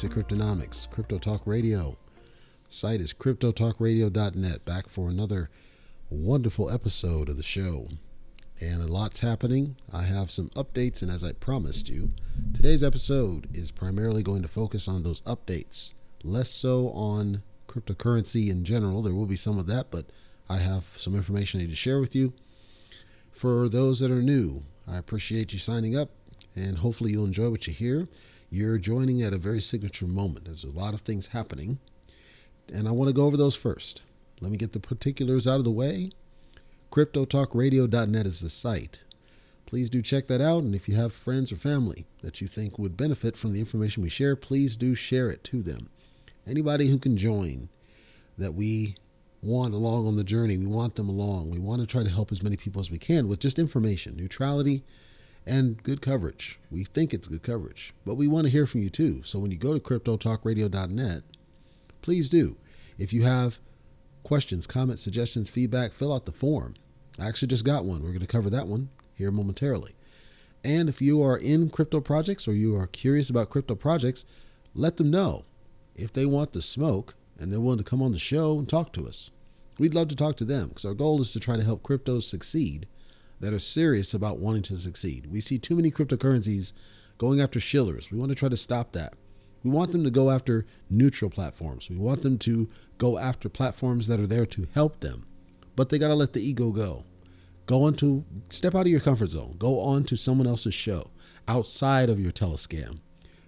Basic Cryptonomics, Crypto Talk Radio. Site is cryptotalkradio.net. Back for another wonderful episode of the show. And a lot's happening. I have some updates, and as I promised you, today's episode is primarily going to focus on those updates, less so on cryptocurrency in general. There will be some of that, but I have some information I need to share with you. For those that are new, I appreciate you signing up, and hopefully you'll enjoy what you hear. You're joining at a very signature moment. There's a lot of things happening, and I want to go over those first. Let me get the particulars out of the way. CryptoTalkRadio.net is the site. Please do check that out, and if you have friends or family that you think would benefit from the information we share, please do share it to them. Anybody who can join that we want along on the journey, we want them along. We want to try to help as many people as we can with just information, neutrality, and good coverage. We think it's good coverage, but we want to hear from you too. So when you go to cryptotalkradio.net, please do. If you have questions, comments, suggestions, feedback, fill out the form. I actually just got one. We're going to cover that one here momentarily. And if you are in crypto projects or you are curious about crypto projects, let them know if they want the smoke and they're willing to come on the show and talk to us. We'd love to talk to them because our goal is to try to help cryptos succeed that are serious about wanting to succeed. We see too many cryptocurrencies going after shillers. We want to try to stop that. We want them to go after neutral platforms. We want them to go after platforms that are there to help them. But they got to let the ego go. Go on to step out of your comfort zone. Go on to someone else's show outside of your telescam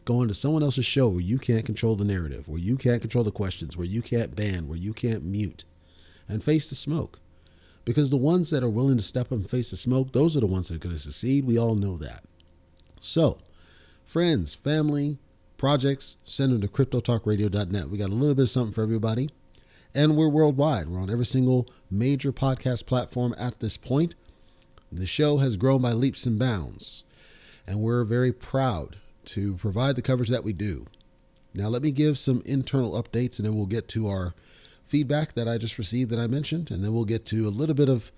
Go on to someone else's show where you can't control the narrative, where you can't control the questions, where you can't ban, where you can't mute, and face the smoke. Because the ones that are willing to step up and face the smoke, those are the ones that are going to succeed. We all know that. So, friends, family, projects, send them to cryptotalkradio.net. We got a little bit of something for everybody. And we're worldwide. We're on every single major podcast platform at this point. The show has grown by leaps and bounds. And we're very proud to provide the coverage that we do. Now, let me give some internal updates and then we'll get to our feedback that I just received that I mentioned. And then we'll get to a little bit of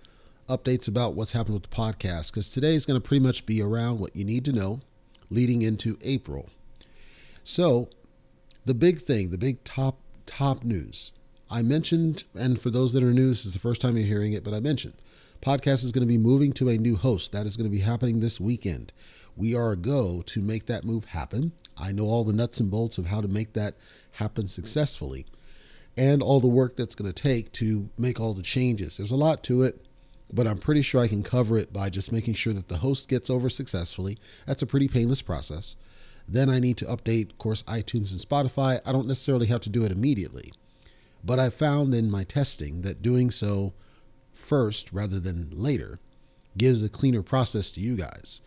updates about what's happened with the podcast because today is going to pretty much be around what you need to know leading into April. So, the big thing, the big top, top news I mentioned, and for those that are new, this is the first time you're hearing it, but I mentioned podcast is going to be moving to a new host. That is going to be happening this weekend we are a go to make that move happen. I know all the nuts and bolts of how to make that happen successfully and all the work that's going to take to make all the changes. There's a lot to it, but I'm pretty sure I can cover it by just making sure that the host gets over successfully. That's a pretty painless process. Then I need to update, of course, iTunes and Spotify. I don't necessarily have to do it immediately, but I found in my testing that doing so first rather than later gives a cleaner process to you guys.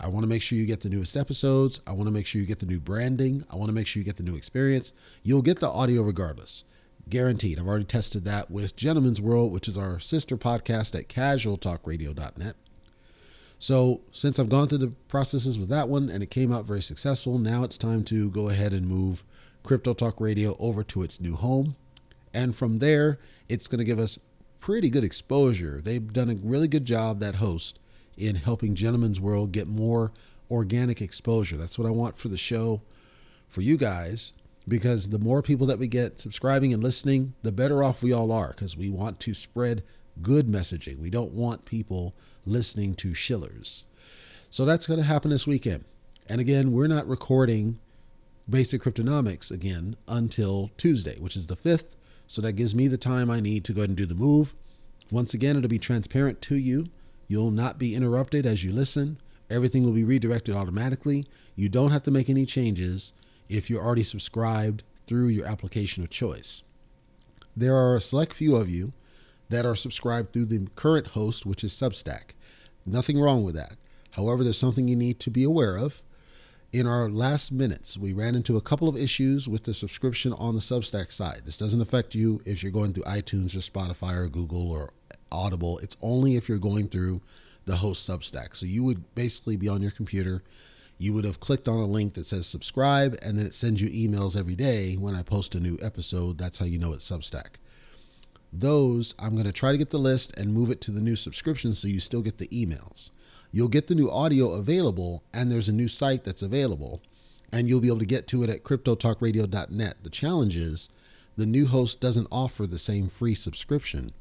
I want to make sure you get the newest episodes. I want to make sure you get the new branding. I want to make sure you get the new experience. You'll get the audio regardless. Guaranteed. I've already tested that with Gentleman's World, which is our sister podcast at casualtalkradio.net. So, since I've gone through the processes with that one and it came out very successful, now it's time to go ahead and move Crypto Talk Radio over to its new home. And from there, it's going to give us pretty good exposure. They've done a really good job, that host, in helping Gentleman's World get more organic exposure. That's what I want for the show for you guys because the more people that we get subscribing and listening, the better off we all are because we want to spread good messaging. We don't want people listening to shillers. So that's going to happen this weekend. And again, we're not recording Basic Cryptonomics again until Tuesday, which is the 5th. So that gives me the time I need to go ahead and do the move. Once again, it'll be transparent to you. You'll not be interrupted as you listen. Everything will be redirected automatically. You don't have to make any changes if you're already subscribed through your application of choice. There are a select few of you that are subscribed through the current host, which is Substack. Nothing wrong with that. However, there's something you need to be aware of. In our last minutes, we ran into a couple of issues with the subscription on the Substack side. This doesn't affect you if you're going through iTunes or Spotify or Google or Audible. It's only if you're going through the host Substack. So you would basically be on your computer. You would have clicked on a link that says subscribe, and then it sends you emails every day when I post a new episode. That's how you know it's Substack. Those, I'm going to try to get the list and move it to the new subscription so you still get the emails. you'll get the new audio available, and there's a new site that's available, and you'll be able to get to it at cryptotalkradio.net. The challenge is the new host doesn't offer the same free subscription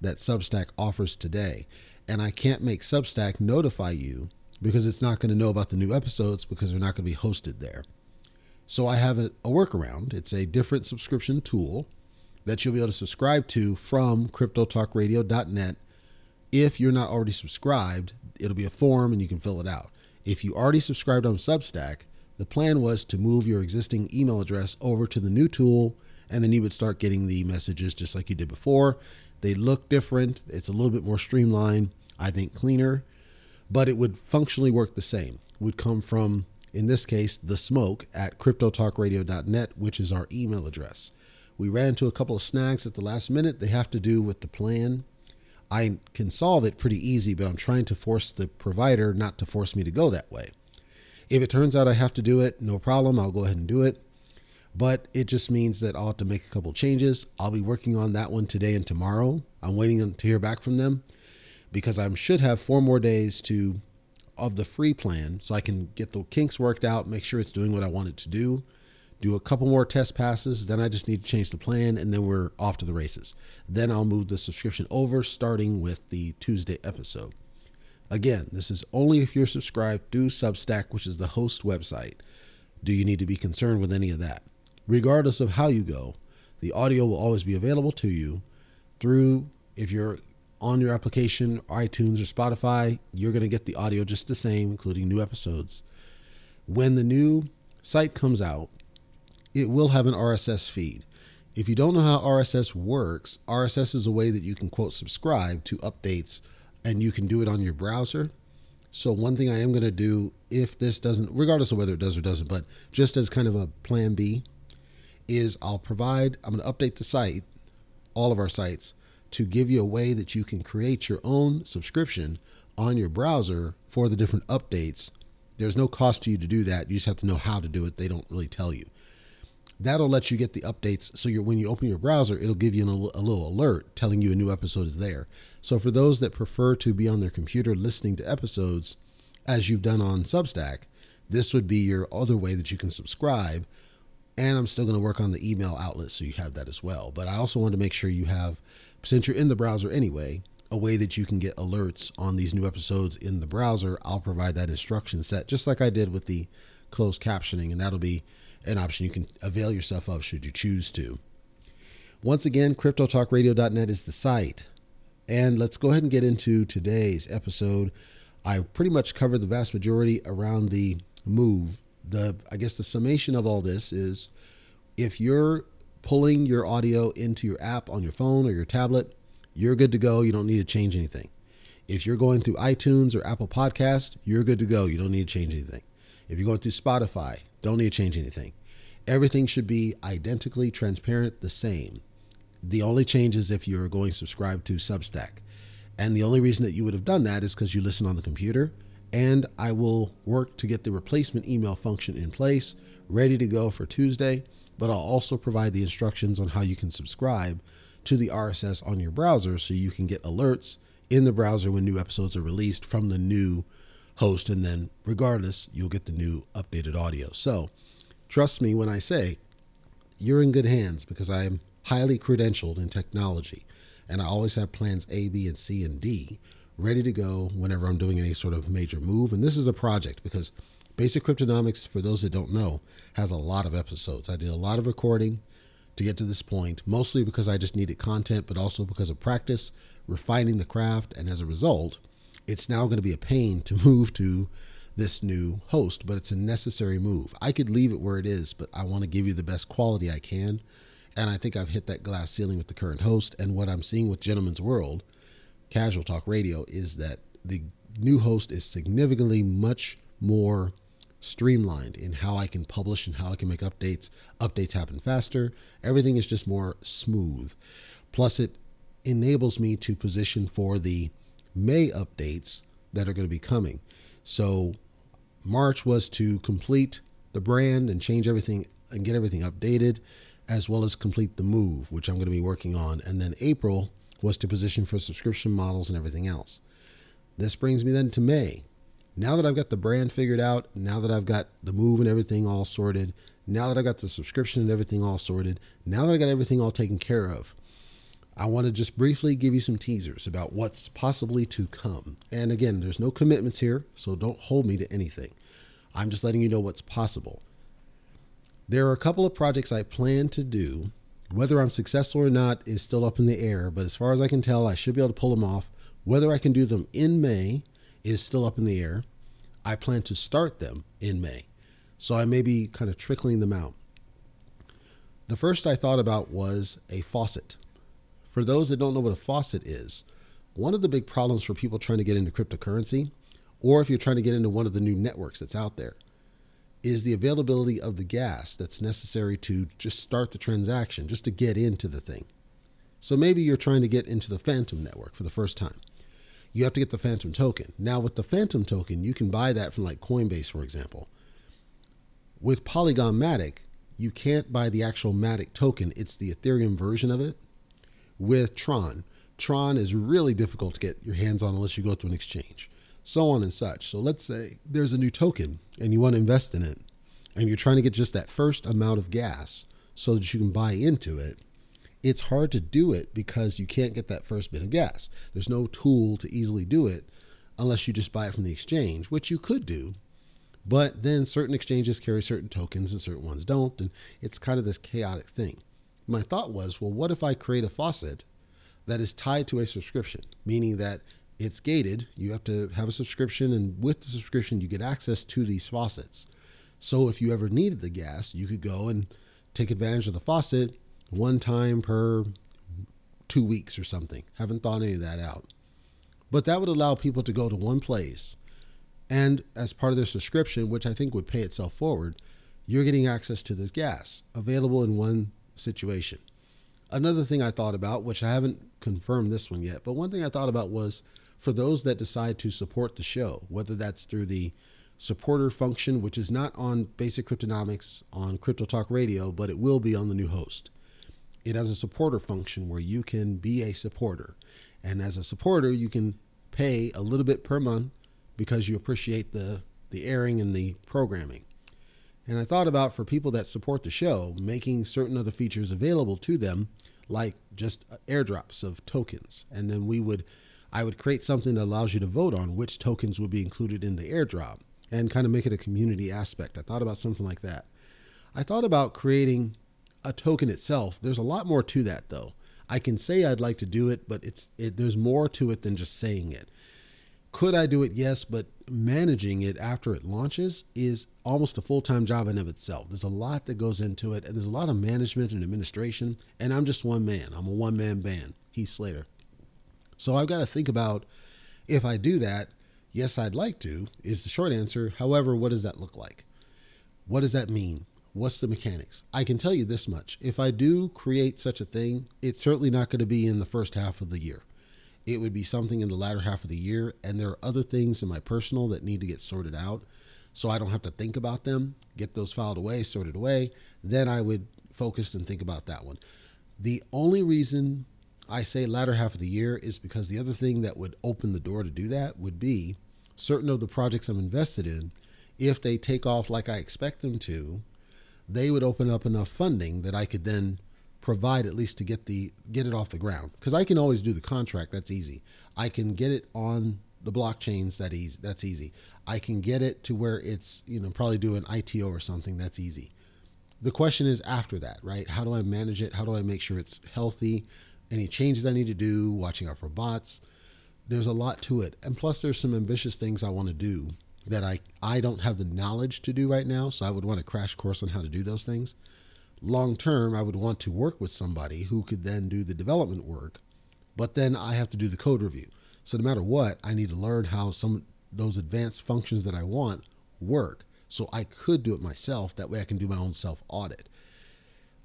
that Substack offers today. And I can't make Substack notify you because it's not going to know about the new episodes because they're not going to be hosted there. So I have a, a workaround. It's a different subscription tool that you'll be able to subscribe to from cryptotalkradio.net. If you're not already subscribed, it'll be a form and you can fill it out. If you already subscribed on Substack, the plan was to move your existing email address over to the new tool and then you would start getting the messages just like you did before. They look different. It's a little bit more streamlined, I think cleaner, but it would functionally work the same. Would come from in this case, the smoke at cryptotalkradio.net, which is our email address. We ran into a couple of snags at the last minute. They have to do with the plan. I can solve it pretty easy, but I'm trying to force the provider not to force me to go that way. If it turns out I have to do it, no problem. I'll go ahead and do it. But it just means that I'll have to make a couple changes. I'll be working on that one today and tomorrow. I'm waiting to hear back from them because I should have four more days to of the free plan so I can get the kinks worked out, make sure it's doing what I want it to do, do a couple more test passes. Then I just need to change the plan and then we're off to the races. Then I'll move the subscription over starting with the Tuesday episode. Again, this is only if you're subscribed to Substack, which is the host website. Do you need to be concerned with any of that? Regardless of how you go, the audio will always be available to you through if you're on your application, iTunes or Spotify, you're going to get the audio just the same, including new episodes. When the new site comes out, it will have an RSS feed. If you don't know how RSS works, RSS is a way that you can quote subscribe to updates and you can do it on your browser. So, one thing I am going to do if this doesn't, regardless of whether it does or doesn't, but just as kind of a plan B, is I'll provide, I'm going to update the site, all of our sites, to give you a way that you can create your own subscription on your browser for the different updates. There's no cost to you to do that. You just have to know how to do it. They don't really tell you. That'll let you get the updates. So when you open your browser, it'll give you a little alert telling you a new episode is there. So for those that prefer to be on their computer listening to episodes, as you've done on Substack, this would be your other way that you can subscribe. And I'm still going to work on the email outlet so you have that as well. But I also want to make sure you have since you're in the browser anyway, a way that you can get alerts on these new episodes in the browser, I'll provide that instruction set just like I did with the closed captioning, and that'll be an option you can avail yourself of should you choose to. Once again, cryptotalkradio.net is the site. And let's go ahead and get into today's episode. I pretty much covered the vast majority around the move. The I guess the summation of all this is if you're pulling your audio into your app on your phone or your tablet, you're good to go. You don't need to change anything. If you're going through iTunes or Apple Podcast, you're good to go. You don't need to change anything. If you're going through Spotify, don't need to change anything. Everything should be identically transparent, the same. The only change is if you're going subscribe to Substack. And the only reason that you would have done that is because you listen on the computer. And I will work to get the replacement email function in place, ready to go for Tuesday but I'll also provide the instructions on how you can subscribe to the RSS on your browser so you can get alerts in the browser when new episodes are released from the new host. And then, regardless, you'll get the new updated audio. So, trust me when I say you're in good hands because I am highly credentialed in technology and I always have plans A, B, and C, and D ready to go whenever I'm doing any sort of major move. And this is a project because Basic Cryptonomics, for those that don't know, has a lot of episodes. I did a lot of recording to get to this point, mostly because I just needed content, but also because of practice, refining the craft, and as a result, it's now going to be a pain to move to this new host, but it's a necessary move. I could leave it where it is, but I want to give you the best quality I can. And I think I've hit that glass ceiling with the current host. And what I'm seeing with Gentleman's World, Casual Talk Radio, is that the new host is significantly much more streamlined in how I can publish and how I can make updates. Updates happen faster. Everything is just more smooth. Plus, it enables me to position for the May updates that are going to be coming. So, March was to complete the brand and change everything and get everything updated, as well as complete the move, which I'm going to be working on. And then April was to position for subscription models and everything else. This brings me then to May. Now that I've got the brand figured out, now that I've got the move and everything all sorted, now that I've got the subscription and everything all sorted, now that I got everything all taken care of, I want to just briefly give you some teasers about what's possibly to come. And again, there's no commitments here, so don't hold me to anything. I'm just letting you know what's possible. There are a couple of projects I plan to do. Whether I'm successful or not is still up in the air, but as far as I can tell, I should be able to pull them off. Whether I can do them in May is still up in the air. I plan to start them in May. So I may be kind of trickling them out. The first I thought about was a faucet. For those that don't know what a faucet is, one of the big problems for people trying to get into cryptocurrency, or if you're trying to get into one of the new networks that's out there, is the availability of the gas that's necessary to just start the transaction, just to get into the thing. So maybe you're trying to get into the Fantom network for the first time. You have to get the Fantom token. Now, with the Fantom token, you can buy that from like Coinbase, for example. With Polygon Matic, you can't buy the actual Matic token, it's the Ethereum version of it. With Tron, Tron is really difficult to get your hands on unless you go to an exchange, so on and such. So let's say there's a new token and you want to invest in it, and you're trying to get just that first amount of gas so that you can buy into it. It's hard to do it because you can't get that first bit of gas. There's no tool to easily do it unless you just buy it from the exchange, which you could do, but then certain exchanges carry certain tokens and certain ones don't. And it's kind of this chaotic thing. My thought was, well, what if I create a faucet that is tied to a subscription, meaning that it's gated. You have to have a subscription, and with the subscription, you get access to these faucets. So if you ever needed the gas, you could go and take advantage of the faucet one time per two weeks or something. Haven't thought any of that out. But that would allow people to go to one place and as part of their subscription, which I think would pay itself forward, you're getting access to this gas available in one situation. Another thing I thought about, which I haven't confirmed this one yet, but one thing I thought about was for those that decide to support the show, whether that's through the supporter function, which is not on Basic Cryptonomics on Crypto Talk Radio, but it will be on the new host. It has a supporter function where you can be a supporter. And as a supporter, you can pay a little bit per month because you appreciate the the airing and the programming. And I thought about for people that support the show, making certain other features available to them, like just airdrops of tokens. And then we would, I would create something that allows you to vote on which tokens would be included in the airdrop and kind of make it a community aspect. I thought about something like that. I thought about creating a token itself. There's a lot more to that though. I can say I'd like to do it, but it's it, there's more to it than just saying it. Could I do it? Yes, but managing it after it launches is almost a full time job in of itself. There's a lot that goes into it, and there's a lot of management and administration. And I'm just one man. I'm a one man band, Heath Slater. So I've got to think about if I do that. Yes, I'd like to, is the short answer. However, what does that look like? What does that mean? What's the mechanics? I can tell you this much. If I do create such a thing, it's certainly not going to be in the first half of the year it would be something in the latter half of the year. And there are other things in my personal that need to get sorted out. So I don't have to think about them, get those filed away, sorted away. Then I would focus and think about that one. The only reason I say latter half of the year is because the other thing that would open the door to do that would be certain of the projects I'm invested in, if they take off like I expect them to, they would open up enough funding that I could then provide at least to get the get it off the ground. Because I can always do the contract that's easy. I can get it on the blockchains that easy that's easy. I can get it to where it's you know probably do an ITO or something that's easy. The question is after that right? How do I manage it? How do I make sure it's healthy? Any changes I need to do? Watching out for bots? There's a lot to it. And plus there's some ambitious things I want to do that I I don't have the knowledge to do right now so I would want a crash course on how to do those things long term, I would want to work with somebody who could then do the development work, but then I have to do the code review. So no matter what, I need to learn how some those advanced functions that I want work. So I could do it myself. That way I can do my own self audit.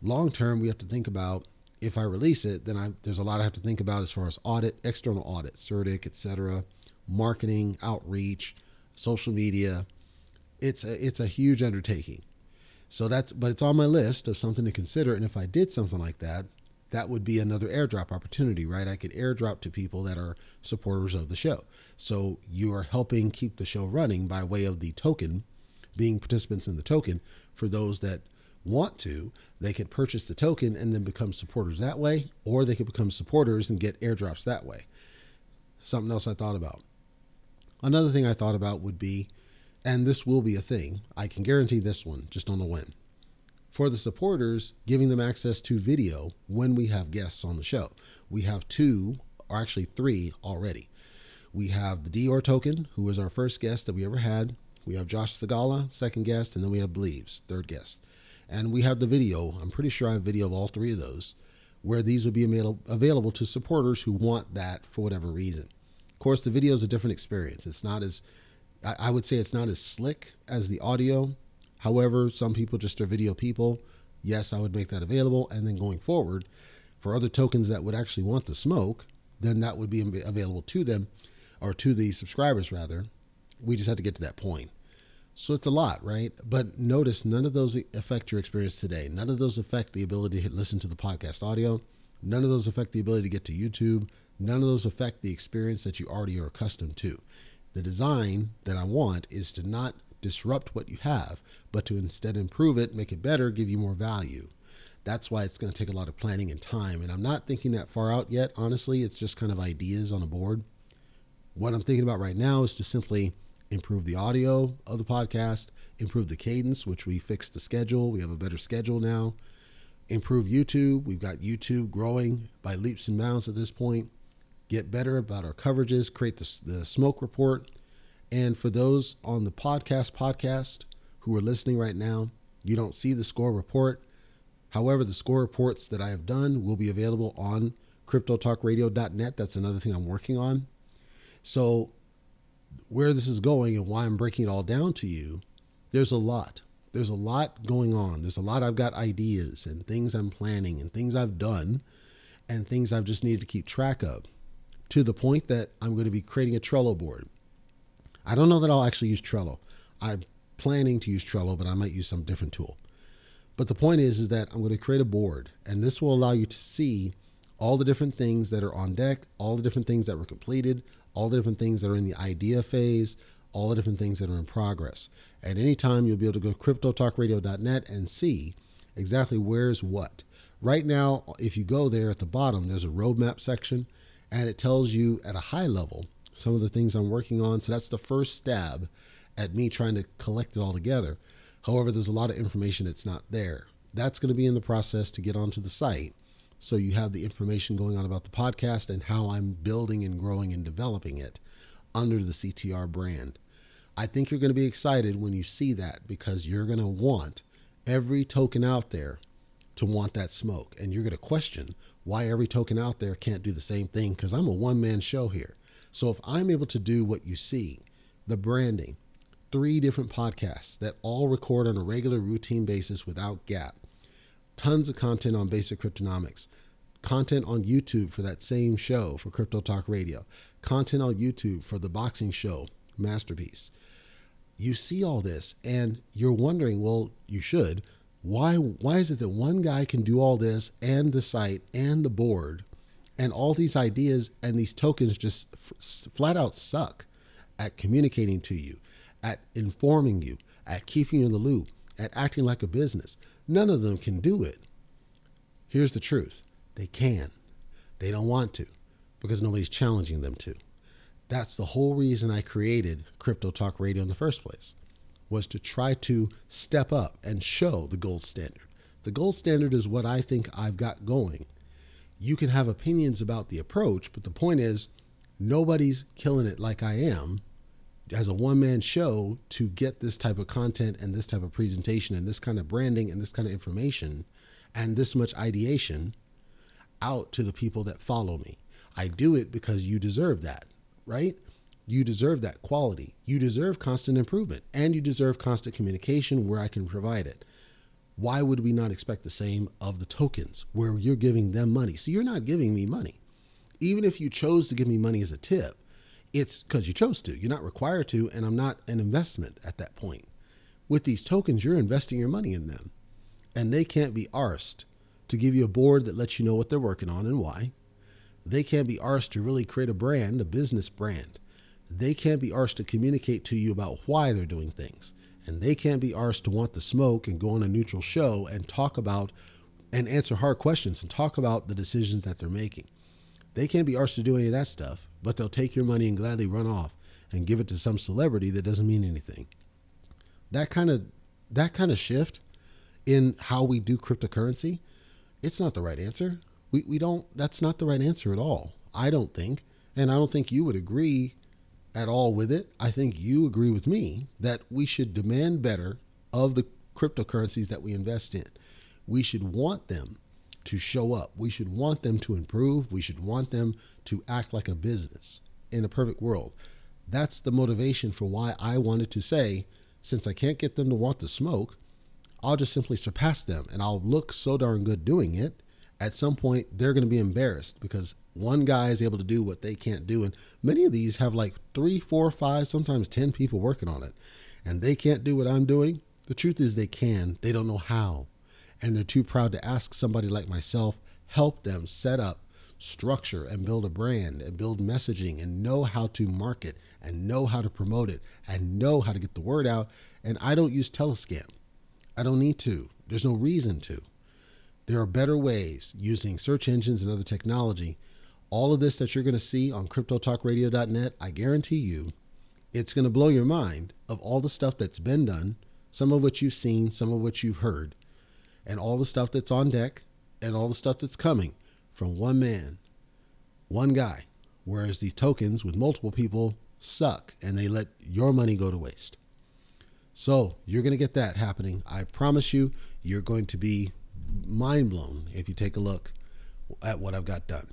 Long term, we have to think about if I release it, then I, there's a lot I have to think about as far as audit, external audit, CertiK, etc., marketing, outreach, social media. It's a, it's a huge undertaking. So that's, but it's on my list of something to consider. And if I did something like that, that would be another airdrop opportunity, right? I could airdrop to people that are supporters of the show. So you are helping keep the show running by way of the token, being participants in the token. For those that want to, they could purchase the token and then become supporters that way, or they could become supporters and get airdrops that way. Something else I thought about. Another thing I thought about would be, and this will be a thing, I can guarantee this one, just don't know when for the supporters, giving them access to video when we have guests on the show. We have two, or actually three already. We have the Dior token, who was our first guest that we ever had. We have Josh Segala, second guest, and then we have Bleeves, third guest. And we have the video. I'm pretty sure I have video of all three of those, where these will be available to supporters who want that for whatever reason. Course, the video is a different experience. It's not as, I would say, it's not as slick as the audio, However, some people just are video people. Yes, I would make that available. And then going forward, for other tokens that would actually want the smoke, then that would be available to them or to the subscribers rather. We just have to get to that point. So it's a lot, right? But notice none of those affect your experience today. None of those affect the ability to listen to the podcast audio. None of those affect the ability to get to YouTube. None of those affect the experience that you already are accustomed to. The design that I want is to not disrupt what you have, but to instead improve it, make it better, give you more value. That's why it's going to take a lot of planning and time. And I'm not thinking that far out yet. Honestly, it's just kind of ideas on a board. What I'm thinking about right now is to simply improve the audio of the podcast, improve the cadence, which we fixed the schedule. We have a better schedule now. Improve YouTube. We've got YouTube growing by leaps and bounds at this point. Get better about our coverages, create the, the smoke report, and for those on the podcast podcast who are listening right now, you don't see the score report. However, the score reports that I have done will be available on cryptotalkradio.net. That's another thing I'm working on. So, where this is going and why I'm breaking it all down to you, there's a lot. There's a lot going on. There's a lot I've got ideas and things I'm planning and things I've done and things I've just needed to keep track of to the point that I'm going to be creating a Trello board. I don't know that I'll actually use Trello. I'm planning to use Trello, but I might use some different tool. But the point is, is that I'm going to create a board, and this will allow you to see all the different things that are on deck, all the different things that were completed, all the different things that are in the idea phase, all the different things that are in progress. At any time, you'll be able to go to cryptotalkradio.net and see exactly where's what. Right now, if you go there at the bottom, there's a roadmap section, and it tells you at a high level some of the things I'm working on. So that's the first stab at me trying to collect it all together. However, there's a lot of information that's not there. That's going to be in the process to get onto the site. So you have the information going on about the podcast and how I'm building and growing and developing it under the CTR brand. I think you're going to be excited when you see that because you're going to want every token out there to want that smoke. And you're going to question why every token out there can't do the same thing because I'm a one man show here. So if I'm able to do what you see, the branding, three different podcasts that all record on a regular routine basis without gap, tons of content on basic cryptonomics, content on YouTube for that same show for Crypto Talk Radio, content on YouTube for the boxing show, Masterpiece. You see all this and you're wondering, well, you should. Why why is it that one guy can do all this and the site and the board and all these ideas and these tokens just f- flat out suck at communicating to you, at informing you, at keeping you in the loop, at acting like a business. None of them can do it. Here's the truth they can. They don't want to because nobody's challenging them to. That's the whole reason I created Crypto Talk Radio in the first place was to try to step up and show the gold standard. The gold standard is what I think I've got going you can have opinions about the approach, but the point is, nobody's killing it like I am as a one man show to get this type of content and this type of presentation and this kind of branding and this kind of information and this much ideation out to the people that follow me. I do it because you deserve that, right? You deserve that quality. You deserve constant improvement and you deserve constant communication where I can provide it why would we not expect the same of the tokens where you're giving them money? So you're not giving me money. Even if you chose to give me money as a tip, it's because you chose to. You're not required to, and I'm not an investment at that point. With these tokens, you're investing your money in them, and they can't be arsed to give you a board that lets you know what they're working on and why. They can't be arsed to really create a brand, a business brand. They can't be arsed to communicate to you about why they're doing things. And they can't be arsed to want the smoke and go on a neutral show and talk about and answer hard questions and talk about the decisions that they're making. They can't be arsed to do any of that stuff, but they'll take your money and gladly run off and give it to some celebrity that doesn't mean anything. That kind of that kind of shift in how we do cryptocurrency, it's not the right answer. We we don't that's not the right answer at all. I don't think, and I don't think you would agree at all with it. I think you agree with me that we should demand better of the cryptocurrencies that we invest in. We should want them to show up. We should want them to improve. We should want them to act like a business in a perfect world. That's the motivation for why I wanted to say, since I can't get them to want the smoke, I'll just simply surpass them and I'll look so darn good doing it. At some point, they're going to be embarrassed because one guy is able to do what they can't do. And many of these have like three, four, five, sometimes 10 people working on it. And they can't do what I'm doing. The truth is, they can. They don't know how. And they're too proud to ask somebody like myself, help them set up structure and build a brand and build messaging and know how to market and know how to promote it and know how to get the word out. And I don't use Telescam. I don't need to. There's no reason to. There are better ways using search engines and other technology. All of this that you're going to see on cryptotalkradio.net, I guarantee you, it's going to blow your mind of all the stuff that's been done, some of which you've seen, some of which you've heard, and all the stuff that's on deck and all the stuff that's coming from one man, one guy, whereas these tokens with multiple people suck and they let your money go to waste. So you're going to get that happening. I promise you, you're going to be mind blown if you take a look at what I've got done.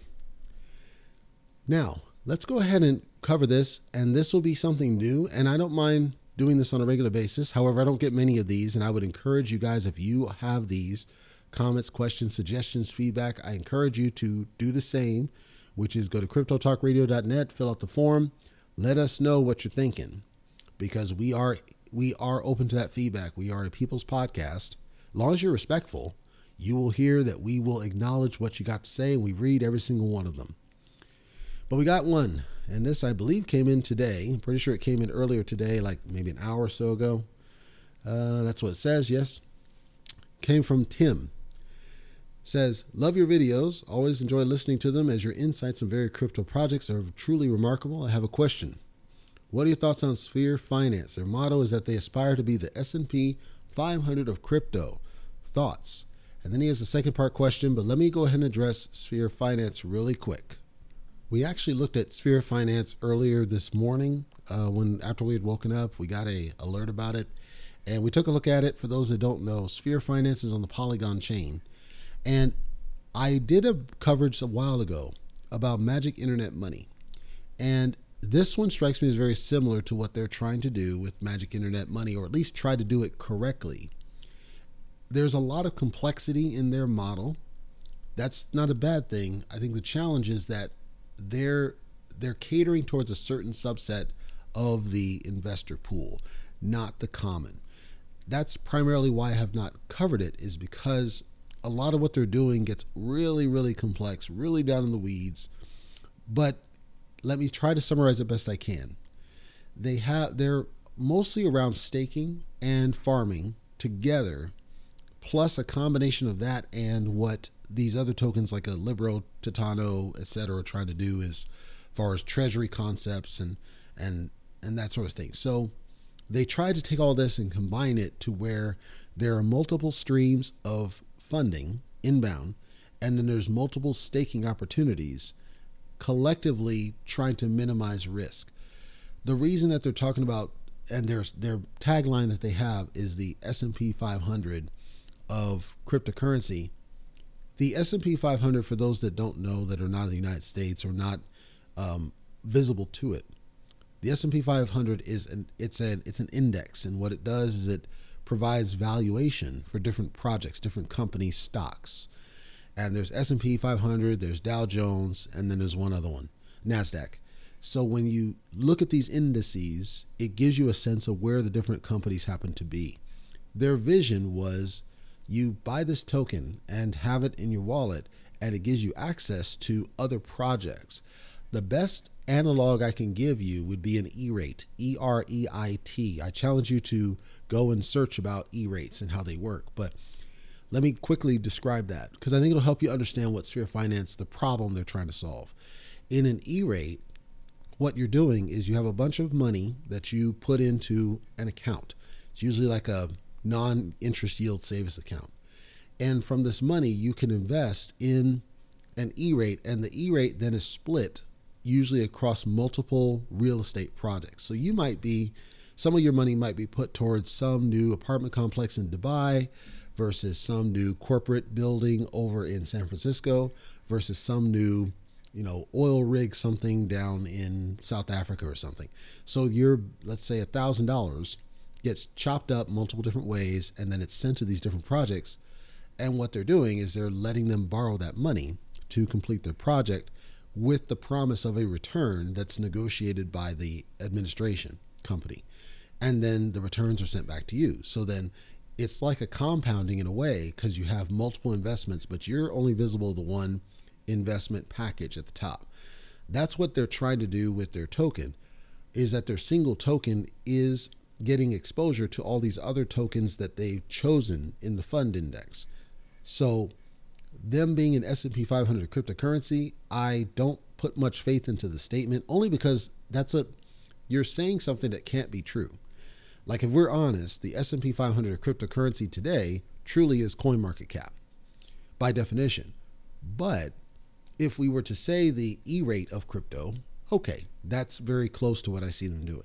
Now, let's go ahead and cover this, and this will be something new. And I don't mind doing this on a regular basis. However, I don't get many of these, and I would encourage you guys if you have these comments, questions, suggestions, feedback, I encourage you to do the same, which is go to cryptotalkradio.net, fill out the form, let us know what you're thinking because we are we are open to that feedback. We are a people's podcast. As long as you're respectful, you will hear that we will acknowledge what you got to say and we read every single one of them. But we got one, and this I believe came in today. I'm pretty sure it came in earlier today, like maybe an hour or so ago. Uh, that's what it says, yes. Came from Tim says, Love your videos. Always enjoy listening to them as your insights on various crypto projects are truly remarkable. I have a question. What are your thoughts on Sphere Finance? Their motto is that they aspire to be the S&P 500 of crypto. Thoughts? And then he has a second part question, but let me go ahead and address Sphere Finance really quick. We actually looked at Sphere Finance earlier this morning uh, when after we had woken up, we got a alert about it, and we took a look at it. For those that don't know, Sphere Finance is on the Polygon chain, and I did a coverage a while ago about magic internet money. And this one strikes me as very similar to what they're trying to do with magic internet money, or at least try to do it correctly. There's a lot of complexity in their model. That's not a bad thing. I think the challenge is that they're they're catering towards a certain subset of the investor pool, not the common. That's primarily why I have not covered it, is because a lot of what they're doing gets really, really complex, really down in the weeds. But let me try to summarize it best I can. They have they're mostly around staking and farming together, plus a combination of that and what these other tokens like a Libero, Titano, etc. are trying to do as far as treasury concepts and and and that sort of thing. So they try to take all this and combine it to where there are multiple streams of funding inbound, and then there's multiple staking opportunities, collectively trying to minimize risk. The reason that they're talking about and their their tagline that they have is the S&P 500 of cryptocurrency. The S&P 500 for those that don't know that are not in the United States or not um, visible to it. The S&P 500 is an it's an it's an index and what it does is it provides valuation for different projects, different company stocks. And there's S&P 500, there's Dow Jones, and then there's one other one, Nasdaq. So when you look at these indices, it gives you a sense of where the different companies happen to be. Their vision was You buy this token and have it in your wallet, and it gives you access to other projects. The best analog I can give you would be an E rate, E R E I T. I challenge you to go and search about E rates and how they work. But let me quickly describe that because I think it'll help you understand what Sphere Finance, the problem they're trying to solve. In an E rate, what you're doing is you have a bunch of money that you put into an account. It's usually like a non interest yield savings account. And from this money, you can invest in an E rate, and the E rate then is split usually across multiple real estate projects. So you might be, some of your money might be put towards some new apartment complex in Dubai versus some new corporate building over in San Francisco versus some new, you know, oil rig something down in South Africa or something. So you're let's say, a thousand dollars gets chopped up multiple different ways and then it's sent to these different projects. And what they're doing is they're letting them borrow that money to complete their project with the promise of a return that's negotiated by the administration company. And then the returns are sent back to you. So then it's like a compounding in a way because you have multiple investments, but you're only visible the one investment package at the top. That's what they're trying to do with their token is that their single token is getting exposure to all these other tokens that they've chosen in the fund index. So them being an S&P 500 cryptocurrency, I don't put much faith into the statement only because that's a you're saying something that can't be true. Like if we're honest, the S&P 500 cryptocurrency today truly is coin market cap by definition. But if we were to say the E-rate of crypto, okay, that's very close to what I see them doing.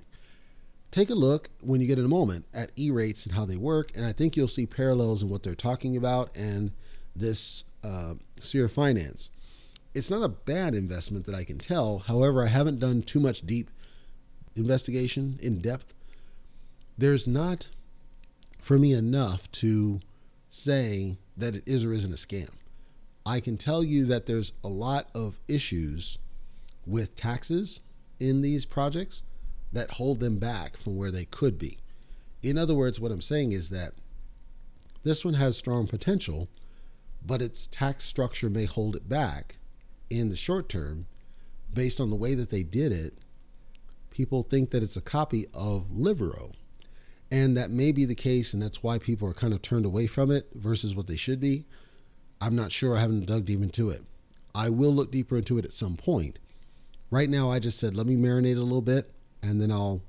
Take a look when you get in a moment at E-rates and how they work, and I think you'll see parallels in what they're talking about and this uh, sphere of finance. It's not a bad investment that I can tell. However, I haven't done too much deep investigation in depth. There's not, for me, enough to say that it is or isn't a scam. I can tell you that there's a lot of issues with taxes in these projects that hold them back from where they could be. In other words, what I'm saying is that this one has strong potential, but its tax structure may hold it back in the short term based on the way that they did it. People think that it's a copy of Libero. And that may be the case, and that's why people are kind of turned away from it versus what they should be. I'm not sure. I haven't dug deep into it. I will look deeper into it at some point. Right now, I just said, let me marinate a little bit, and then I'll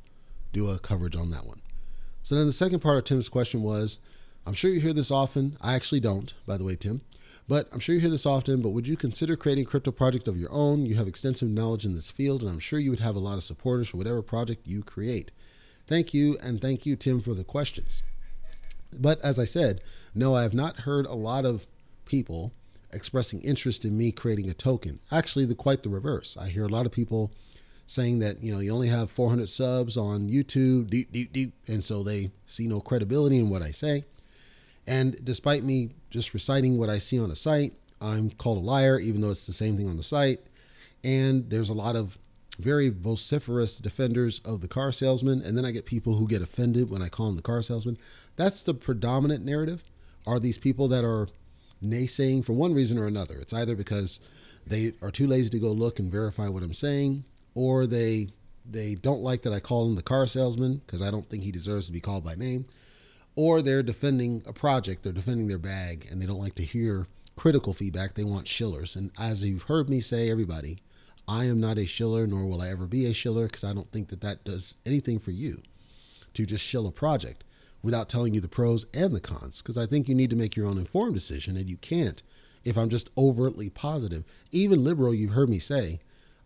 do a coverage on that one. So then the second part of Tim's question was I'm sure you hear this often. I actually don't, by the way, Tim. But I'm sure you hear this often, but would you consider creating a crypto project of your own? You have extensive knowledge in this field, and I'm sure you would have a lot of supporters for whatever project you create. Thank you, and thank you, Tim, for the questions. But as I said, no, I have not heard a lot of people expressing interest in me creating a token. Actually, the quite the reverse. I hear a lot of people saying that you know you only have 400 subs on YouTube, deep, deep, deep, and so they see no credibility in what I say. And despite me just reciting what I see on the site, I'm called a liar, even though it's the same thing on the site. And there's a lot of very vociferous defenders of the car salesman. And then I get people who get offended when I call them the car salesman. That's the predominant narrative are these people that are naysaying for one reason or another. It's either because they are too lazy to go look and verify what I'm saying, or they they don't like that I call him the car salesman because I don't think he deserves to be called by name or they're defending a project, they're defending their bag, and they don't like to hear critical feedback. They want shillers. And as you've heard me say, everybody, I am not a shiller, nor will I ever be a shiller, because I don't think that that does anything for you to just shill a project without telling you the pros and the cons. Because I think you need to make your own informed decision, and you can't if I'm just overtly positive. Even Libero, you've heard me say,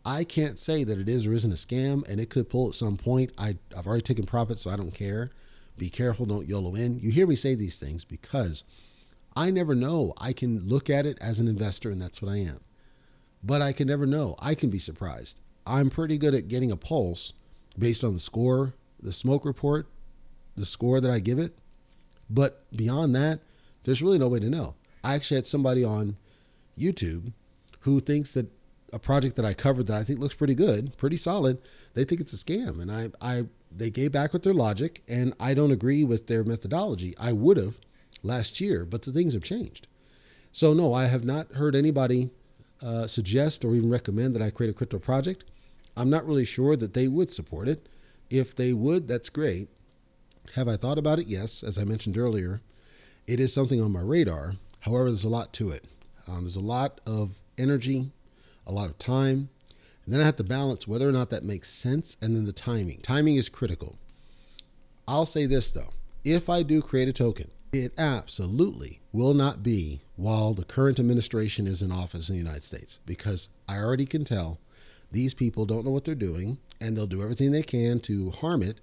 I can't say that it is or isn't a scam, and it could pull at some point. I, I've already taken profits, so I don't care. Be careful, don't YOLO in. You hear me say these things because I never know. I can look at it as an investor, and that's what I am. But I can never know. I can be surprised. I'm pretty good at getting a pulse based on the score, the smoke report, the score that I give it. But beyond that, there's really no way to know. I actually had somebody on YouTube who thinks that a project that I covered that I think looks pretty good, pretty solid, they think it's a scam. And I, I they gave back with their logic, and I don't agree with their methodology. I would have last year, but the things have changed. So, no, I have not heard anybody uh, suggest or even recommend that I create a crypto project. I'm not really sure that they would support it. If they would, that's great. Have I thought about it? Yes. As I mentioned earlier, it is something on my radar. However, there's a lot to it. Um, there's a lot of energy, a lot of time. And then I have to balance whether or not that makes sense and then the timing. Timing is critical. I'll say this though if I do create a token, it absolutely will not be while the current administration is in office in the United States because I already can tell these people don't know what they're doing and they'll do everything they can to harm it.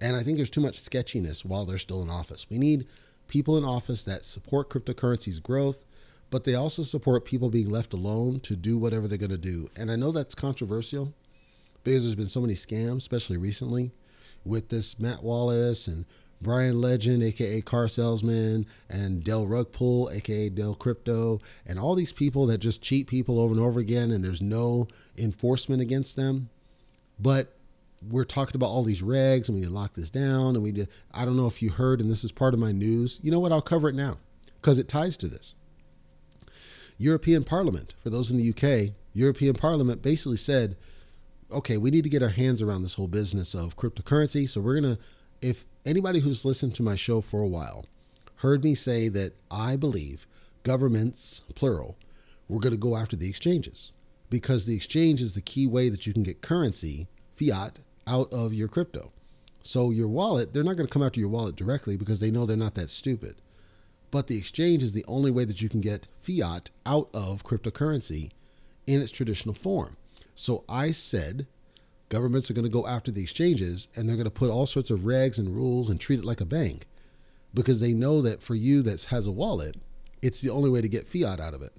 And I think there's too much sketchiness while they're still in office. We need people in office that support cryptocurrency's growth, but they also support people being left alone to do whatever they're going to do. And I know that's controversial because there's been so many scams, especially recently with this Matt Wallace and Brian Legend, aka Car Salesman, and Del Rugpool, aka Del Crypto, and all these people that just cheat people over and over again, and there's no enforcement against them. But we're talking about all these regs, and we need to lock this down. And we did. I don't know if you heard, and this is part of my news. You know what? I'll cover it now because it ties to this. European Parliament, for those in the UK, European Parliament basically said, okay, we need to get our hands around this whole business of cryptocurrency. So we're going to, if anybody who's listened to my show for a while heard me say that I believe governments, plural, we're going to go after the exchanges because the exchange is the key way that you can get currency, fiat, out of your crypto. So your wallet, they're not going to come after your wallet directly because they know they're not that stupid. But the exchange is the only way that you can get fiat out of cryptocurrency in its traditional form. So I said governments are going to go after the exchanges and they're going to put all sorts of regs and rules and treat it like a bank because they know that for you that has a wallet, it's the only way to get fiat out of it.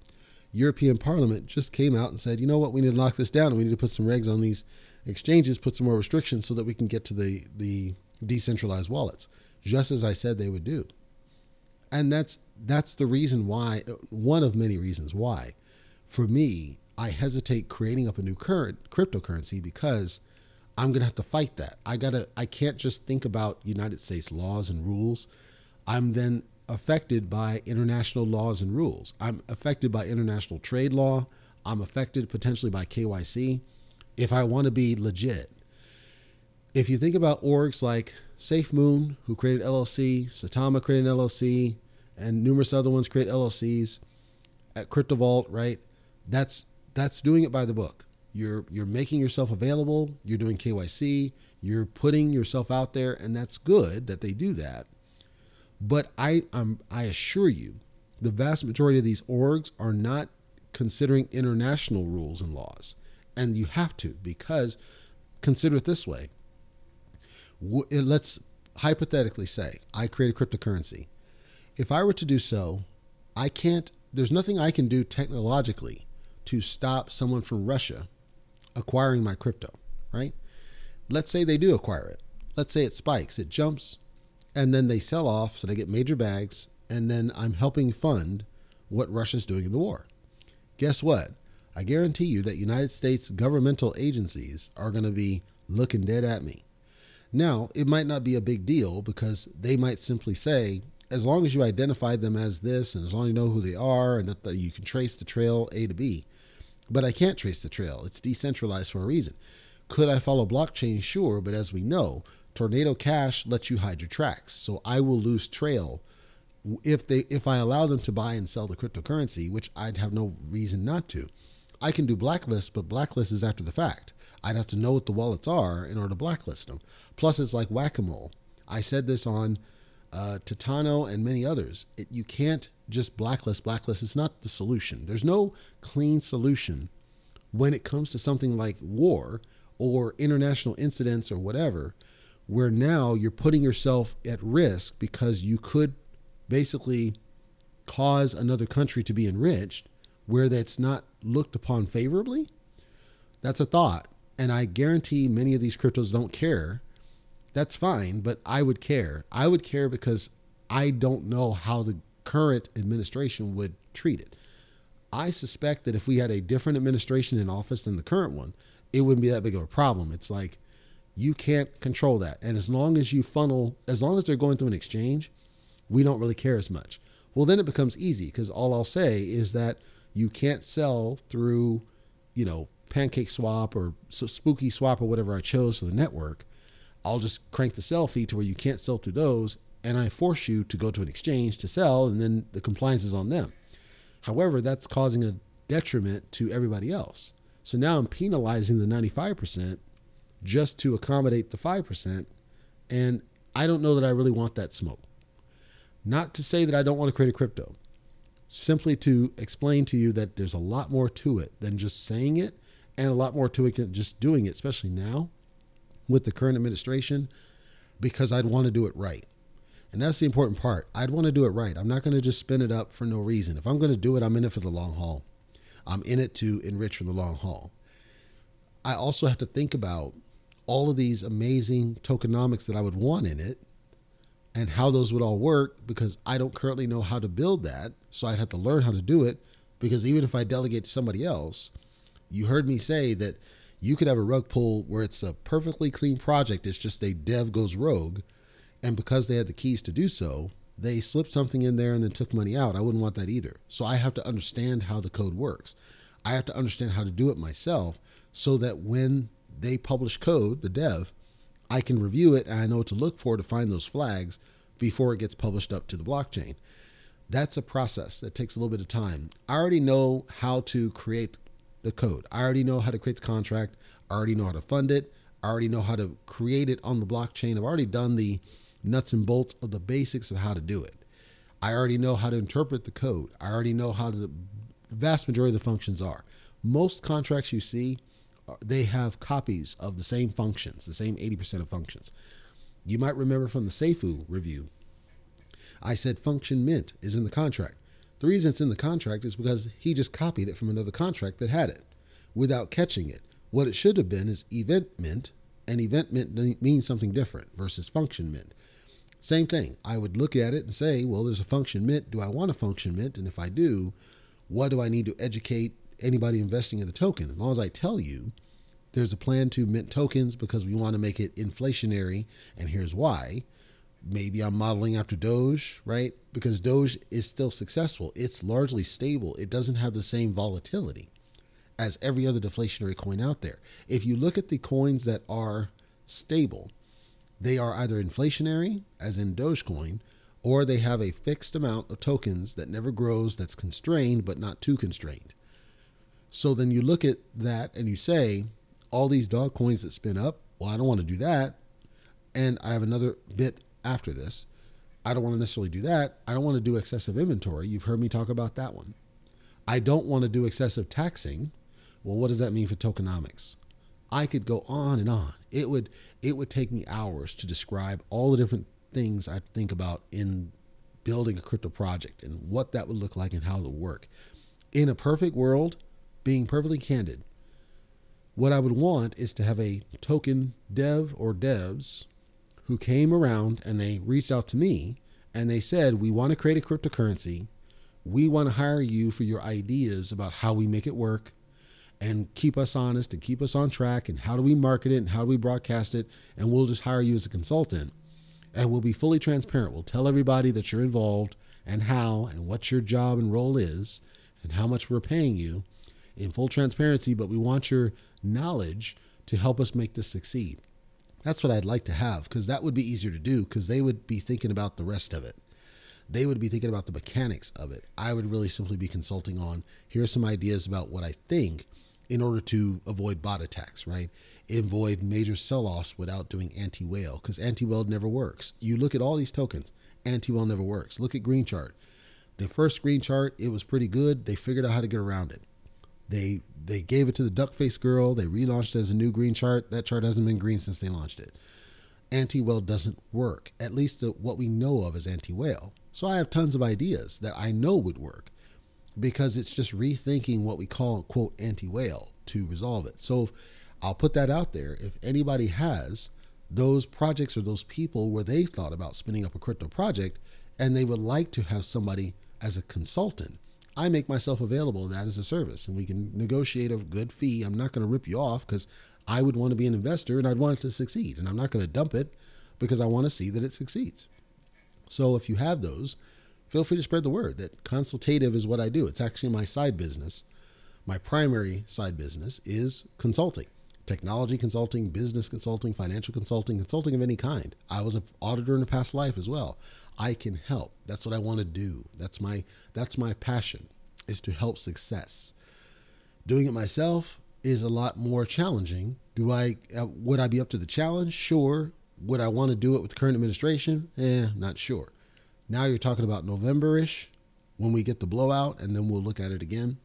European Parliament just came out and said, you know what, we need to lock this down and we need to put some regs on these exchanges, put some more restrictions so that we can get to the, the decentralized wallets, just as I said they would do. And that's that's the reason why, one of many reasons why, for me, I hesitate creating up a new current cryptocurrency because I'm gonna have to fight that. I gotta I can't just think about United States laws and rules. I'm then affected by international laws and rules. I'm affected by international trade law. I'm affected potentially by KYC if I want to be legit. If you think about orgs like SafeMoon, who created LLC, Saitama created an LLC, and numerous other ones create LLCs at CryptoVault, right? That's that's doing it by the book. You're you're making yourself available. You're doing KYC. You're putting yourself out there, and that's good that they do that. But I I'm, I assure you, the vast majority of these orgs are not considering international rules and laws, and you have to because consider it this way. Eh, let's hypothetically say I create a cryptocurrency. If I were to do so, I can't. There's nothing I can do technologically to stop someone from Russia acquiring my crypto, right? Let's say they do acquire it. Let's say it spikes, it jumps, and then they sell off, so they get major bags, and then I'm helping fund what Russia's doing in the war. Guess what? I guarantee you that United States governmental agencies are going to be looking dead at me. Now, it might not be a big deal because they might simply say, as long as you identify them as this and as long as you know who they are and that you can trace the trail A to B, but I can't trace the trail. It's decentralized for a reason. Could I follow blockchain? Sure, but as we know, Tornado Cash lets you hide your tracks. So I will lose trail if they if I allow them to buy and sell the cryptocurrency, which I'd have no reason not to. I can do blacklist, but blacklist is after the fact. I'd have to know what the wallets are in order to blacklist them. Plus, it's like whack a mole. I said this on uh, Titano and many others. It, you can't just blacklist, blacklist. It's not the solution. There's no clean solution when it comes to something like war or international incidents or whatever, where now you're putting yourself at risk because you could basically cause another country to be enriched where that's not looked upon favorably. That's a thought. And I guarantee many of these cryptos don't care. That's fine, but I would care. I would care because I don't know how the current administration would treat it. I suspect that if we had a different administration in office than the current one, it wouldn't be that big of a problem. It's like you can't control that. And as long as you funnel, as long as they're going through an exchange, we don't really care as much. Well, then it becomes easy because all I'll say is that you can't sell through, you know, Pancake Swap or Spooky Swap or whatever I chose for the network. I'll just crank the sell fee to where you can't sell through those, and I force you to go to an exchange to sell, and then the compliance is on them. However, that's causing a detriment to everybody else. So now I'm penalizing the 95% just to accommodate the 5%. And I don't know that I really want that smoke. Not to say that I don't want to create a crypto, simply to explain to you that there's a lot more to it than just saying it and a lot more to it than just doing it, especially now with the current administration, because I'd want to do it right. And that's the important part. I'd want to do it right. I'm not going to just spin it up for no reason. If I'm going to do it, I'm in it for the long haul. I'm in it to enrich for the long haul. I also have to think about all of these amazing tokenomics that I would want in it and how those would all work because I don't currently know how to build that. So I'd have to learn how to do it because even if I delegate to somebody else, you heard me say that you could have a rug pull where it's a perfectly clean project. It's just a dev goes rogue. And because they had the keys to do so, they slipped something in there and then took money out. I wouldn't want that either. So I have to understand how the code works. I have to understand how to do it myself so that when they publish code, the dev, I can review it and I know what to look for to find those flags before it gets published up to the blockchain. That's a process that takes a little bit of time. I already know how to create the code. I already know how to create the contract. I already know how to fund it. I already know how to create it on the blockchain. I've already done the nuts and bolts of the basics of how to do it. I already know how to interpret the code. I already know how the vast majority of the functions are. Most contracts you see uh, they have copies of the same functions, the same 80% of functions. You might remember from the Seifu review, I said function mint is in the contract. The reason it's in the contract is because he just copied it from another contract that had it without catching it. What it should have been is event mint, and event mint means something different versus function mint. Same thing. I would look at it and say, well, there's a function mint. Do I want a function mint? And if I do, what do I need to educate anybody investing in the token. As long as I tell you there's a plan to mint tokens because we want to make it inflationary, and here's why. Maybe I'm modeling after Doge, right? Because Doge is still successful. It's largely stable. It doesn't have the same volatility as every other deflationary coin out there. If you look at the coins that are stable, they are either inflationary, as in Dogecoin, or they have a fixed amount of tokens that never grows, that's constrained, but not too constrained. So then you look at that and you say, all these dog coins that spin up, well, I don't want to do that. And I have another bit after this. I don't want to necessarily do that. I don't want to do excessive inventory. You've heard me talk about that one. I don't want to do excessive taxing. Well, what does that mean for tokenomics? I could go on and on. It would it would take me hours to describe all the different things I think about in building a crypto project and what that would look like and how it would work. In a perfect world, being perfectly candid, what I would want is to have a token dev or devs who came around and they reached out to me and they said, We want to create a cryptocurrency. We want to hire you for your ideas about how we make it work and keep us honest and keep us on track and how do we market it and how do we broadcast it. And we'll just hire you as a consultant and we'll be fully transparent. We'll tell everybody that you're involved and how and what your job and role is and how much we're paying you in full transparency, but we want your knowledge to help us make this succeed. That's what I'd like to have because that would be easier to do because they would be thinking about the rest of it. They would be thinking about the mechanics of it. I would really simply be consulting on here are some ideas about what I think in order to avoid bot attacks, right? Avoid major sell offs without doing anti whale because anti whale never works. You look at all these tokens, anti whale never works. Look at Green Chart. The first Green Chart, it was pretty good. They figured out how to get around it. They they gave it to the duck face girl. They relaunched it as a new green chart. That chart hasn't been green since they launched it. Anti whale doesn't work. At least the, what we know of as anti whale. So I have tons of ideas that I know would work because it's just rethinking what we call quote anti whale to resolve it. So I'll put that out there. If anybody has those projects or those people where they thought about spinning up a crypto project and they would like to have somebody as a consultant I make myself available that as a service and we can negotiate a good fee. I'm not going to rip you off because I would want to be an investor and I'd want it to succeed. And I'm not going to dump it because I want to see that it succeeds. So if you have those, feel free to spread the word that consultative is what I do. It's actually my side business. My primary side business is consulting technology consulting, business consulting, financial consulting, consulting of any kind. I was an auditor in a past life as well. I can help. That's what I want to do. That's my that's my passion is to help success. Doing it myself is a lot more challenging. Do I uh, would I be up to the challenge? Sure. Would I want to do it with the current administration? Eh, not sure. Now you're talking about November-ish when we get the blowout and then we'll look at it again.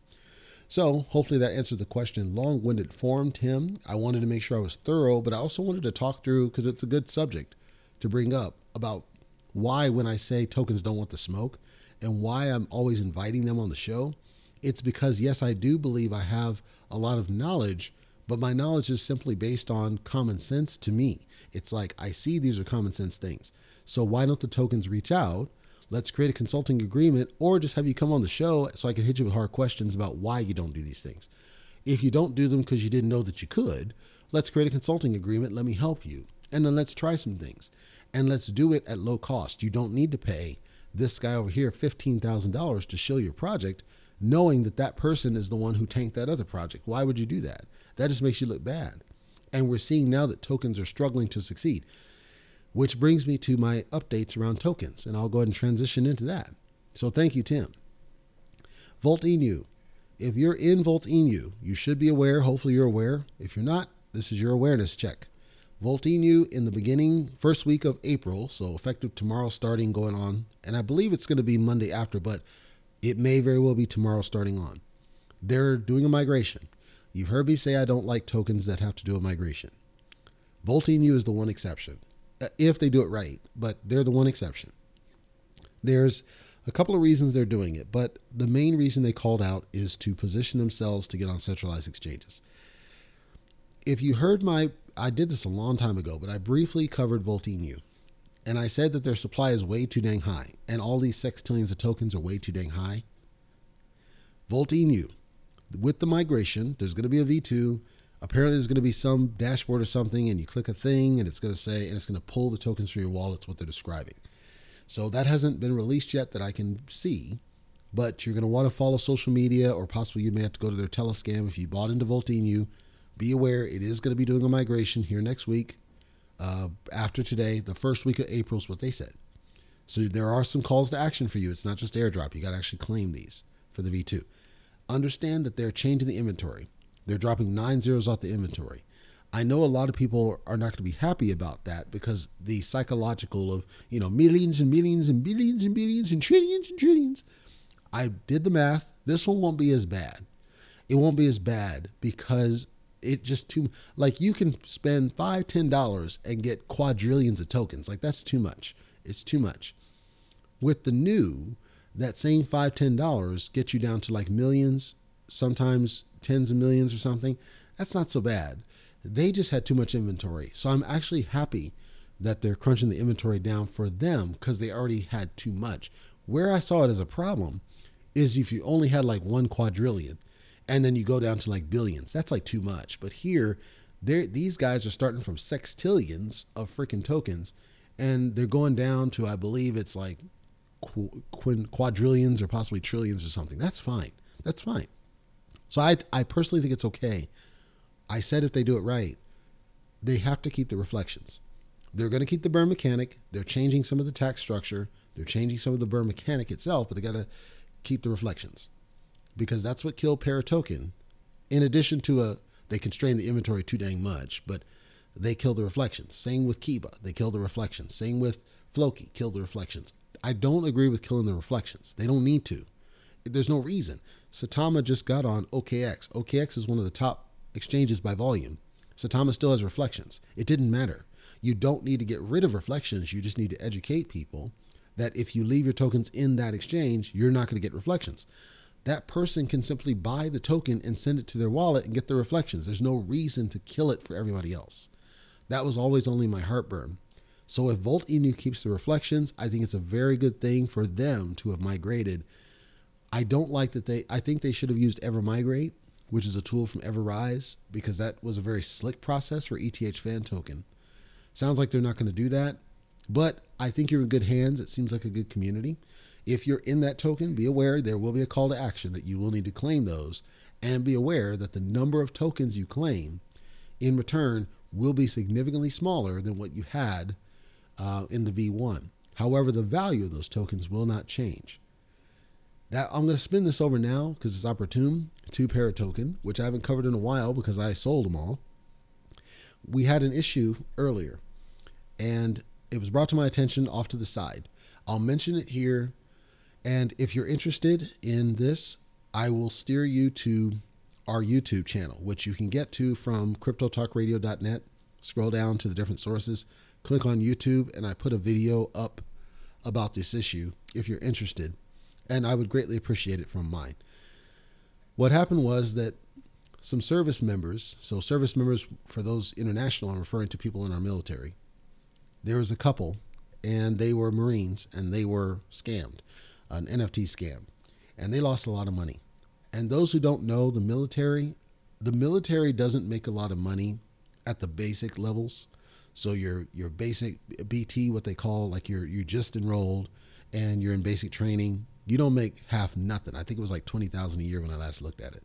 So hopefully that answered the question long winded form, Tim. I wanted to make sure I was thorough, but I also wanted to talk through because it's a good subject to bring up about why, when I say tokens don't want the smoke and why I'm always inviting them on the show, it's because, yes, I do believe I have a lot of knowledge, but my knowledge is simply based on common sense to me. It's like I see these are common sense things. So why don't the tokens reach out let's create a consulting agreement or just have you come on the show so I can hit you with hard questions about why you don't do these things. If you don't do them because you didn't know that you could, let's create a consulting agreement. Let me help you. And then let's try some things. And let's do it at low cost. You don't need to pay this guy over here $15,000 to show your project, knowing that that person is the one who tanked that other project. Why would you do that? That just makes you look bad. And we're seeing now that tokens are struggling to succeed. Which brings me to my updates around tokens, and I'll go ahead and transition into that. So thank you, Tim. Volt Inu. If you're in Volt Inu, you should be aware. Hopefully, you're aware. If you're not, this is your awareness check. Volt Inu in the beginning, first week of April, so effective tomorrow, starting going on, and I believe it's going to be Monday after, but it may very well be tomorrow starting on. They're doing a migration. You've heard me say I don't like tokens that have to do a migration. Volt Inu is the one exception Uh, if they do it right, but they're the one exception. There's a couple of reasons they're doing it, but the main reason they called out is to position themselves to get on centralized exchanges. If you heard my, I did this a long time ago, but I briefly covered Volt Inu, and I said that their supply is way too dang high, and all these sextillions of tokens are way too dang high. Volt Inu, with the migration, there's going to be a V2 apparently there's going to be some dashboard or something and you click a thing and it's going to say and it's going to pull the tokens from your wallet what they're describing. So that hasn't been released yet that i can see but you're going to want to follow social media or possibly you may have to go to their telescam if you bought into Volt Inu be aware it is going to be doing a migration here next week. Uh, after today the first week of april is what they said. So there are some calls to action for you. It's not just airdrop. You got to actually claim these for the v2 understand that they're changing the inventory they're dropping nine zeros off the inventory. I know a lot of people are not going to be happy about that because the psychological of, you know, millions and millions and billions and billions and trillions and trillions. I did the math. This one won't be as bad. It won't be as bad because it just too like you can spend five, ten dollars and get quadrillions of tokens. Like that's too much. It's too much. With the new, that same five, ten dollars gets you down to like millions, sometimes tens of millions or something, that's not so bad. They just had too much inventory. So I'm actually happy that they're crunching the inventory down for them because they already had too much. Where I saw it as a problem is if you only had like one quadrillion and then you go down to like billions, that's like too much. But here, these guys are starting from sextillions of freaking tokens and they're going down to, I believe it's like quadrillions or possibly trillions or something. That's fine. That's fine. So I, I personally think it's okay. I said if they do it right, they have to keep the reflections. They're going to keep the burn mechanic. They're changing some of the tax structure. They're changing some of the burn mechanic itself, but they got to keep the reflections because that's what killed Paratoken. In addition to a, they constrain the inventory too dang much, but they kill the reflections. Same with Kiba, they kill the reflections. Same with Floki, kill the reflections. I don't agree with killing the reflections. They don't need to. There's no reason. Saitama just got on OKX. OKX is one of the top exchanges by volume. Saitama still has reflections. It didn't matter. You don't need to get rid of reflections. You just need to educate people that if you leave your tokens in that exchange, you're not going to get reflections. That person can simply buy the token and send it to their wallet and get the reflections. There's no reason to kill it for everybody else. That was always only my heartburn. So if Volt Inu keeps the reflections, I think it's a very good thing for them to have migrated I don't like that they. I think they should have used Evermigrate, which is a tool from Everrise, because that was a very slick process for ETH fan token. Sounds like they're not going to do that, but I think you're in good hands. It seems like a good community. If you're in that token, be aware there will be a call to action that you will need to claim those and be aware that the number of tokens you claim in return will be significantly smaller than what you had uh, in the V1. However, the value of those tokens will not change. That I'm going to spin this over now because it's opportune Two to Paratoken, which I haven't covered in a while because I sold them all. We had an issue earlier, and it was brought to my attention off to the side. I'll mention it here, and if you're interested in this, I will steer you to our YouTube channel, which you can get to from cryptotalkradio.net. Scroll down to the different sources, click on YouTube, and I put a video up about this issue if you're interested and I would greatly appreciate it from mine. What happened was that some service members, so service members for those international, I'm referring to people in our military, there was a couple and they were Marines and they were scammed, an NFT scam, and they lost a lot of money. And those who don't know the military, the military doesn't make a lot of money at the basic levels. So your your basic BT, what they call like you're you just enrolled and you're in basic training, you don't make half nothing. I think it was like 20,000 a year when I last looked at it.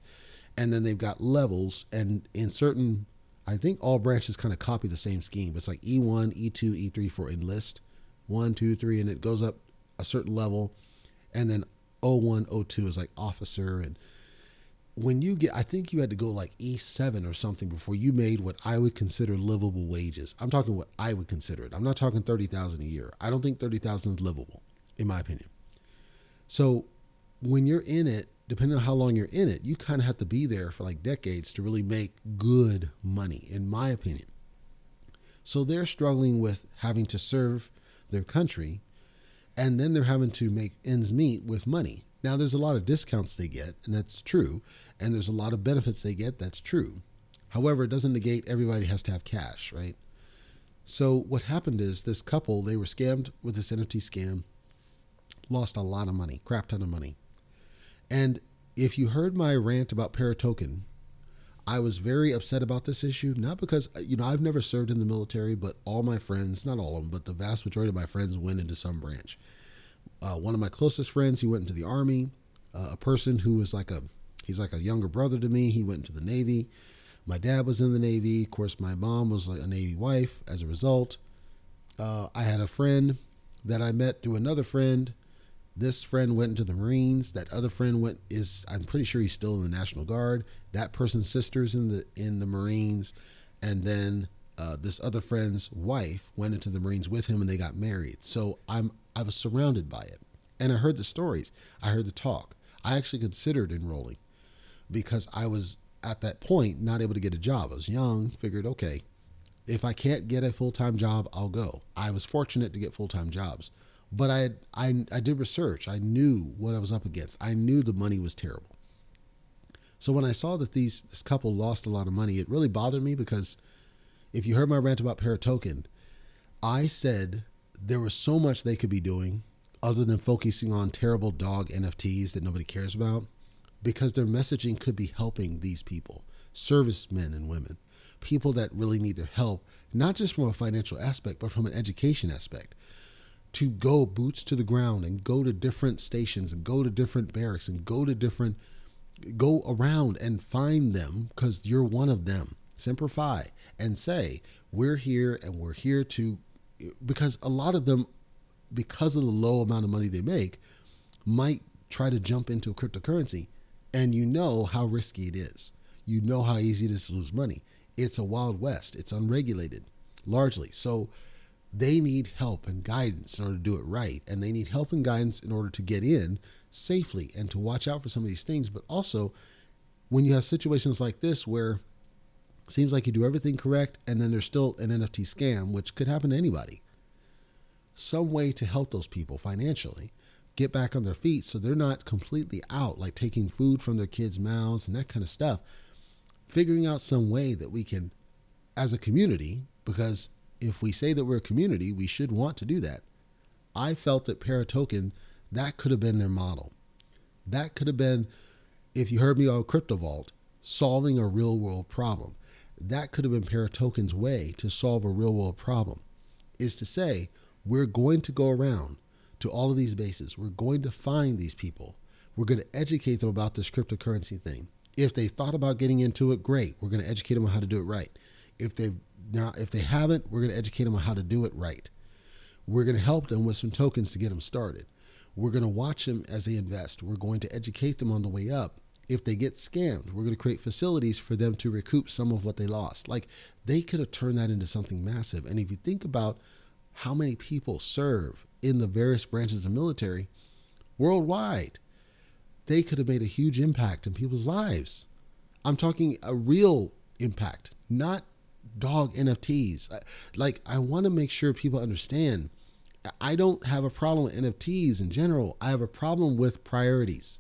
And then they've got levels and in certain I think all branches kind of copy the same scheme. It's like E1, E2, E3 for enlist, one, two, three, and it goes up a certain level. And then O1, O2 is like officer. And when you get, I think you had to go like E7 or something before you made what I would consider livable wages. I'm talking what I would consider it. I'm not talking 30,000 a year. I don't think 30,000 is livable, in my opinion. So when you're in it, depending on how long you're in it, you kind of have to be there for like decades to really make good money, in my opinion. So they're struggling with having to serve their country and then they're having to make ends meet with money. Now, there's a lot of discounts they get, and that's true. And there's a lot of benefits they get, that's true. However, it doesn't negate everybody has to have cash, right? So, what happened is this couple, they were scammed with this NFT scam lost a lot of money, crap ton of money. And if you heard my rant about Paratoken, I was very upset about this issue, not because, you know, I've never served in the military, but all my friends, not all of them, but the vast majority of my friends went into some branch. Uh, one of my closest friends, he went into the army. Uh, a person who was like a, he's like a younger brother to me, he went into the Navy. My dad was in the Navy. Of course, my mom was like a Navy wife as a result. Uh, I had a friend that I met through another friend this friend went into the Marines. That other friend went is I'm pretty sure he's still in the National Guard. That person's sister's in the in the Marines, and then uh, this other friend's wife went into the Marines with him, and they got married. So I'm I was surrounded by it, and I heard the stories. I heard the talk. I actually considered enrolling because I was at that point not able to get a job. I was young, figured okay, if I can't get a full time job, I'll go. I was fortunate to get full time jobs but I, I I did research. I knew what I was up against. I knew the money was terrible. So when I saw that these this couple lost a lot of money, it really bothered me because if you heard my rant about Paratoken, I said there was so much they could be doing other than focusing on terrible dog NFTs that nobody cares about because their messaging could be helping these people, servicemen and women, people that really need their help, not just from a financial aspect, but from an education aspect to go boots to the ground and go to different stations and go to different barracks and go to different go around and find them because you're one of them. Semper Fi and say we're here and we're here to because a lot of them because of the low amount of money they make might try to jump into a cryptocurrency. And you know how risky it is. You know how easy it is to lose money. It's a wild west. It's unregulated largely. So they need help and guidance in order to do it right. And they need help and guidance in order to get in safely and to watch out for some of these things. But also, when you have situations like this where it seems like you do everything correct and then there's still an NFT scam, which could happen to anybody, some way to help those people financially get back on their feet so they're not completely out, like taking food from their kids' mouths and that kind of stuff. Figuring out some way that we can, as a community, because if we say that we're a community, we should want to do that. I felt that Paratoken, that could have been their model. That could have been, if you heard me on Crypto Vault, solving a real world problem. That could have been Paratoken's way to solve a real world problem, is to say, We're going to go around to all of these bases. We're going to find these people. We're going to educate them about this cryptocurrency thing. If they thought about getting into it, great. We're going to educate them on how to do it right. If they've now, if they haven't, we're going to educate them on how to do it right. We're going to help them with some tokens to get them started. We're going to watch them as they invest. We're going to educate them on the way up. If they get scammed, we're going to create facilities for them to recoup some of what they lost. Like they could have turned that into something massive. And if you think about how many people serve in the various branches of military worldwide, they could have made a huge impact in people's lives. I'm talking a real impact, not dog NFTs. Like, I want to make sure people understand I don't have a problem with NFTs in general. I have a problem with priorities.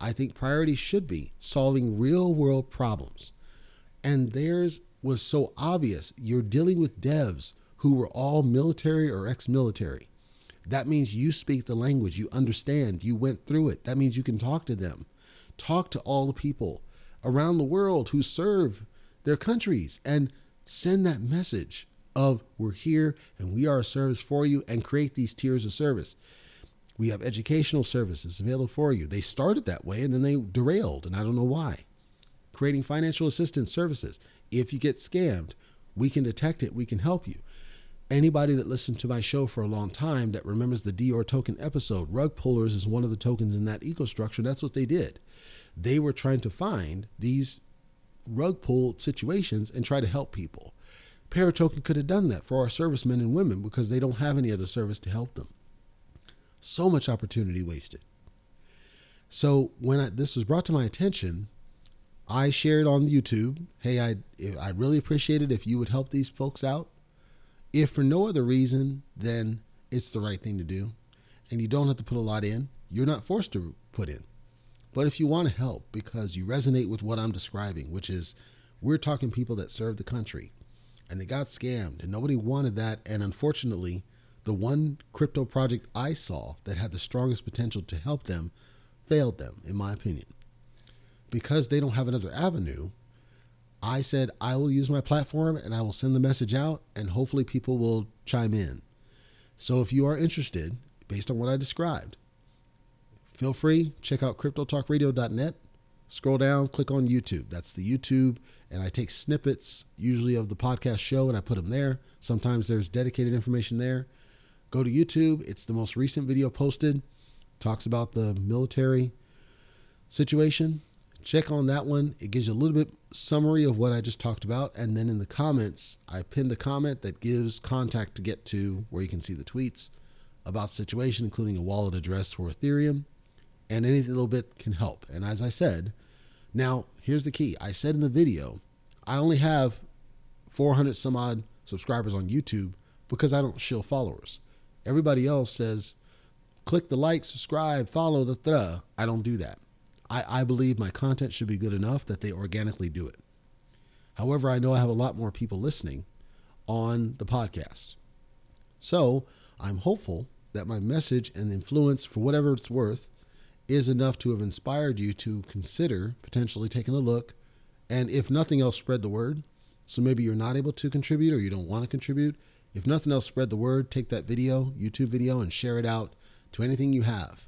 I think priorities should be solving real world problems. And theirs was so obvious. You're dealing with devs who were all military or ex military. That means you speak the language, you understand, you went through it. That means you can talk to them. Talk to all the people around the world who serve their countries and send that message of we're here and we are a service for you and create these tiers of service. We have educational services available for you. They started that way and then they derailed, and I don't know why. Creating financial assistance services. If you get scammed, we can detect it, we can help you. Anybody that listened to my show for a long time that remembers the Dior token episode, rug pullers is one of the tokens in that eco structure. That's what they did. They were trying to find these rug pull situations and try to help people. Paratoken could have done that for our servicemen and women because they don't have any other service to help them. So much opportunity wasted. So when I, this was brought to my attention, I shared on YouTube, "Hey, I I really appreciate it if you would help these folks out. If for no other reason, then it's the right thing to do, and you don't have to put a lot in. You're not forced to put in. But if you want to help because you resonate with what I'm describing, which is we're talking people that serve the country, and they got scammed and nobody wanted that and unfortunately the one crypto project i saw that had the strongest potential to help them failed them in my opinion. Because they don't have another avenue i said i will use my platform and i will send the message out and hopefully people will chime in. So if you are interested based on what i described feel free check out cryptotalkradio.net scroll down click on youtube that's the youtube and I take snippets, usually of the podcast show, and I put them there. Sometimes there's dedicated information there. Go to YouTube, it's the most recent video posted, talks about the military situation. Check on that one. It gives you a little bit summary of what I just talked about. And then in the comments, I pinned a comment that gives contact to get to where you can see the tweets about the situation, including a wallet address for Ethereum. And anything a little bit can help. And as I said, now here's the key. I said in the video, I only have 400 some odd subscribers on YouTube because I don't shill followers. Everybody else says, click the like, subscribe, follow the the. I don't do that. I, I believe my content should be good enough that they organically do it. However, I know I have a lot more people listening on the podcast. So I'm hopeful that my message and influence, for whatever it's worth, is enough to have inspired you to consider potentially taking a look and if nothing else, spread the word. So maybe you're not able to contribute or you don't want to contribute. If nothing else, spread the word. Take that video, YouTube video, and share it out to anything you have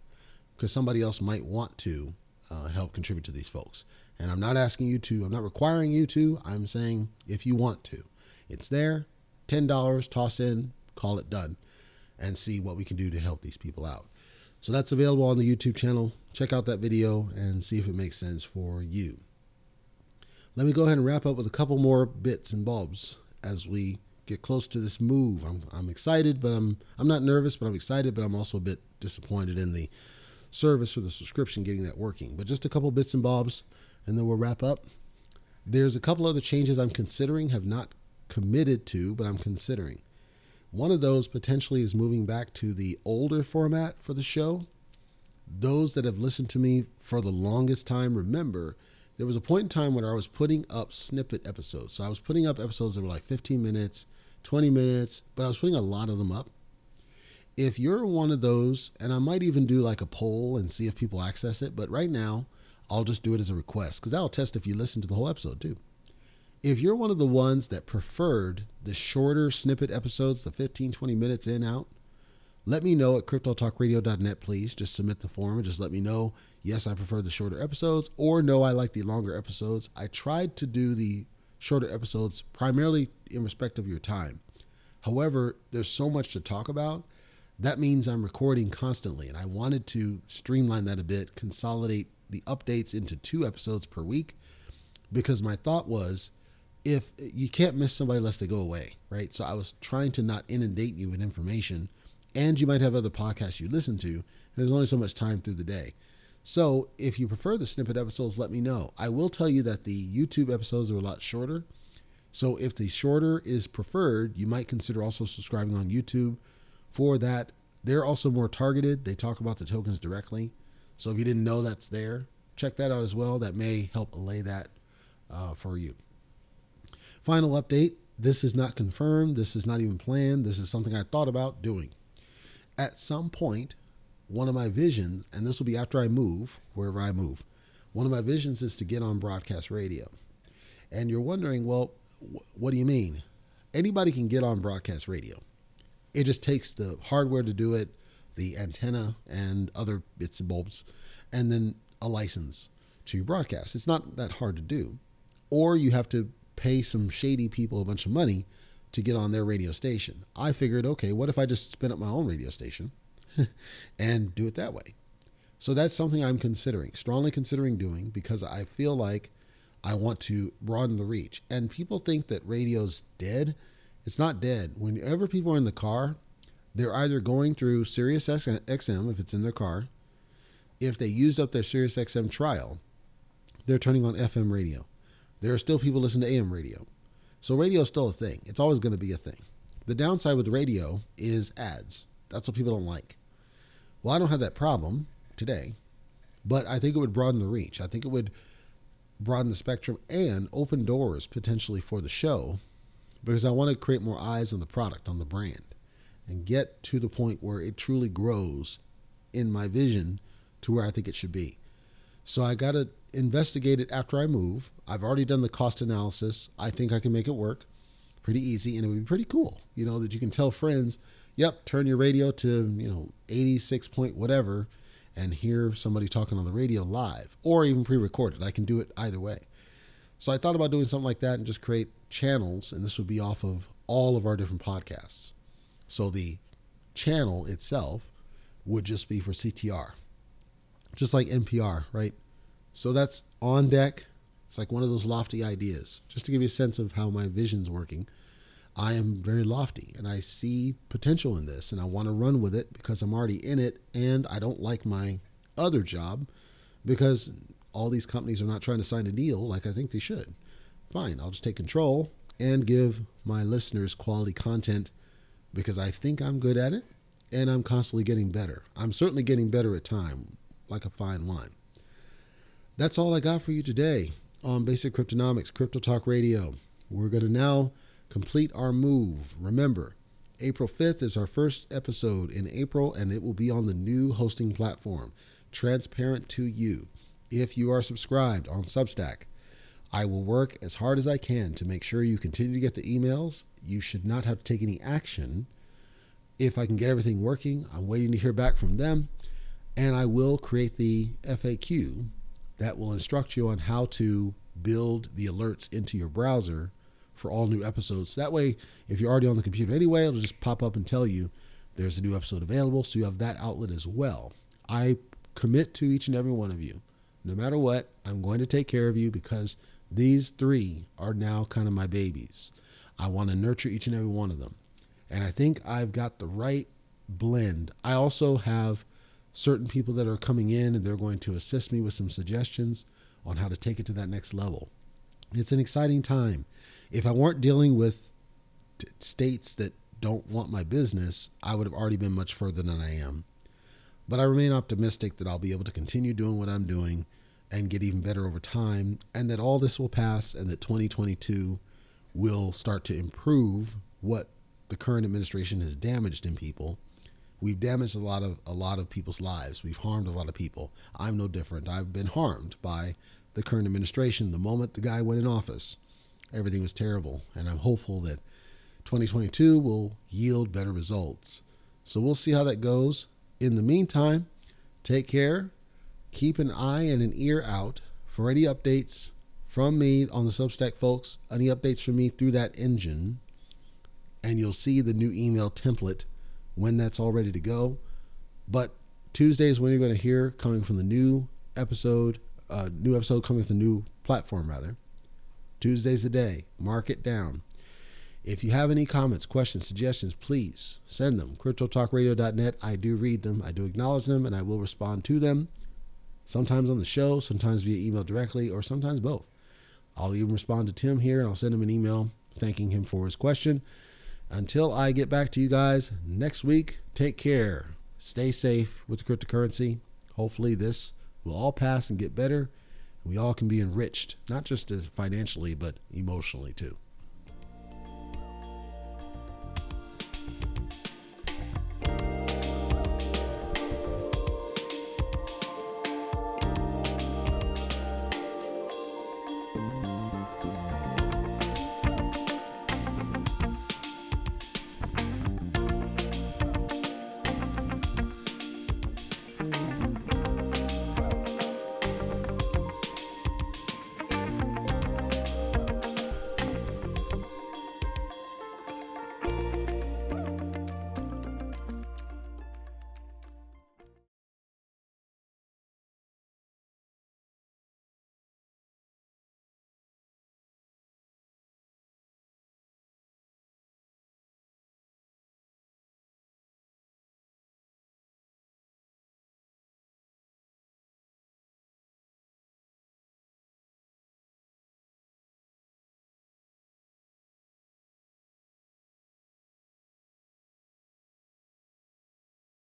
because somebody else might want to uh, help contribute to these folks. And I'm not asking you to, I'm not requiring you to. I'm saying if you want to, it's there. $10, toss in, call it done, and see what we can do to help these people out. So that's available on the YouTube channel. Check out that video and see if it makes sense for you. Let me go ahead and wrap up with a couple more bits and bobs as we get close to this move. I'm, I'm excited, but I'm I'm not nervous, but I'm excited, but I'm also a bit disappointed in the service for the subscription getting that working. But just a couple bits and bobs, and then we'll wrap up. There's a couple other changes I'm considering, have not committed to, but I'm considering. One of those potentially is moving back to the older format for the show. Those that have listened to me for the longest time remember there was a point in time when I was putting up snippet episodes. So I was putting up episodes that were like 15 minutes, 20 minutes, but I was putting a lot of them up. If you're one of those, and I might even do like a poll and see if people access it, but right now I'll just do it as a request because that'll test if you listen to the whole episode too. If you're one of the ones that preferred the shorter snippet episodes, the 15, 20 minutes in, out, let me know at cryptotalkradio.net, please. Just submit the form and just let me know. Yes, I prefer the shorter episodes, or no, I like the longer episodes. I tried to do the shorter episodes primarily in respect of your time. However, there's so much to talk about. That means I'm recording constantly, and I wanted to streamline that a bit, consolidate the updates into two episodes per week, because my thought was if you can't miss somebody unless they go away, right? So I was trying to not inundate you with information, and you might have other podcasts you listen to. there's only so much time through the day. So if you prefer the snippet episodes, let me know. I will tell you that the YouTube episodes are a lot shorter. So if the shorter is preferred, you might consider also subscribing on YouTube for that. They're also more targeted. They talk about the tokens directly. So if you didn't know that's there, check that out as well. That may help allay that uh, for you. Final update this is not confirmed. This is not even planned. This is something I thought about doing. At some point, one of my visions, and this will be after I move, wherever I move, one of my visions is to get on broadcast radio. And you're wondering, well, what do you mean? Anybody can get on broadcast radio. It just takes the hardware to do it, the antenna and other bits and bulbs, and then a license to broadcast. It's not that hard to do. Or you have to pay some shady people a bunch of money to get on their radio station. I figured, okay, what if I just spin up my own radio station and do it that way? So that's something I'm considering, strongly considering doing because I feel like I want to broaden the reach. And people think that radio's dead. It's not dead. Whenever people are in the car, they're either going through Sirius XM if it's in their car. If they used up their Sirius XM trial, they're turning on FM radio. There are still people listening to AM radio. So radio is still a thing. It's always going to be a thing. The downside with radio is ads. That's what people don't like. Well, I don't have that problem today, but I think it would broaden the reach. I think it would broaden the spectrum and open doors potentially for the show because I want to create more eyes on the product, on the brand, and get to the point where it truly grows in my vision to where I think it should be. So I got to investigate it after I move. I've already done the cost analysis. I think I can make it work pretty easy and it would be pretty cool, you know, that you can tell friends, yep, turn your radio to, you know, 86 point whatever and hear somebody talking on the radio live or even pre recorded. I can do it either way. So I thought about doing something like that and just create channels, and this would be off of all of our different podcasts. So the channel itself would just be for CTR, just like NPR, right? So that's on deck. It's like one of those lofty ideas, just to give you a sense of how my vision's working. I am very lofty and I see potential in this and I want to run with it because I'm already in it and I don't like my other job because all these companies are not trying to sign a deal like I think they should. Fine, I'll just take control and give my listeners quality content because I think I'm good at it and I'm constantly getting better. I'm certainly getting better at time, like a fine wine. That's all I got for you today on Basic Cryptonomics, Crypto Talk Radio. We're going to now complete our move. Remember, April 5th is our first episode in April, and it will be on the new hosting platform, transparent to you. If you are subscribed on Substack, I will work as hard as I can to make sure you continue to get the emails. You should not have to take any action. If I can get everything working, I'm waiting to hear back from them. And I will create the FAQ that will instruct you on how to build the alerts into your browser for all new episodes. That way, if you're already on the computer anyway, it'll just pop up and tell you there's a new episode available. So you have that outlet as well. I commit to each and every one of you. No matter what, I'm going to take care of you because these three are now kind of my babies. I want to nurture each and every one of them. And I think I've got the right blend. I also have certain people that are coming in and they're going to assist me with some suggestions on how to take it to that next level. It's an exciting time if I weren't dealing with t- states that don't want my business, I would have already been much further than I am. But I remain optimistic that I'll be able to continue doing what I'm doing and get even better over time, and that all this will pass and that 2022 will start to improve what the current administration has damaged in people. We've damaged a lot of a lot of people's lives. We've harmed a lot of people. I'm no different. I've been harmed by the current administration the moment the guy went in office everything was terrible. And I'm hopeful that 2022 will yield better results. So we'll see how that goes. In the meantime, take care. Keep an eye and an ear out for any updates from me on the Substack, folks. Any updates from me through that engine. And you'll see the new email template when that's all ready to go. But Tuesday is when you're going to hear coming from the new episode, uh, new episode coming from the new platform, rather. Tuesday's the day. Mark it down. If you have any comments, questions, suggestions, please send them. CryptoTalkRadio.net. I do read them, I do acknowledge them, and I will respond to them. Sometimes on the show, sometimes via email directly, or sometimes both. I'll even respond to Tim here and I'll send him an email thanking him for his question. Until I get back to you guys next week, take care. Stay safe with the cryptocurrency. Hopefully, this will all pass and get better. We all can be enriched, not just financially, but emotionally too.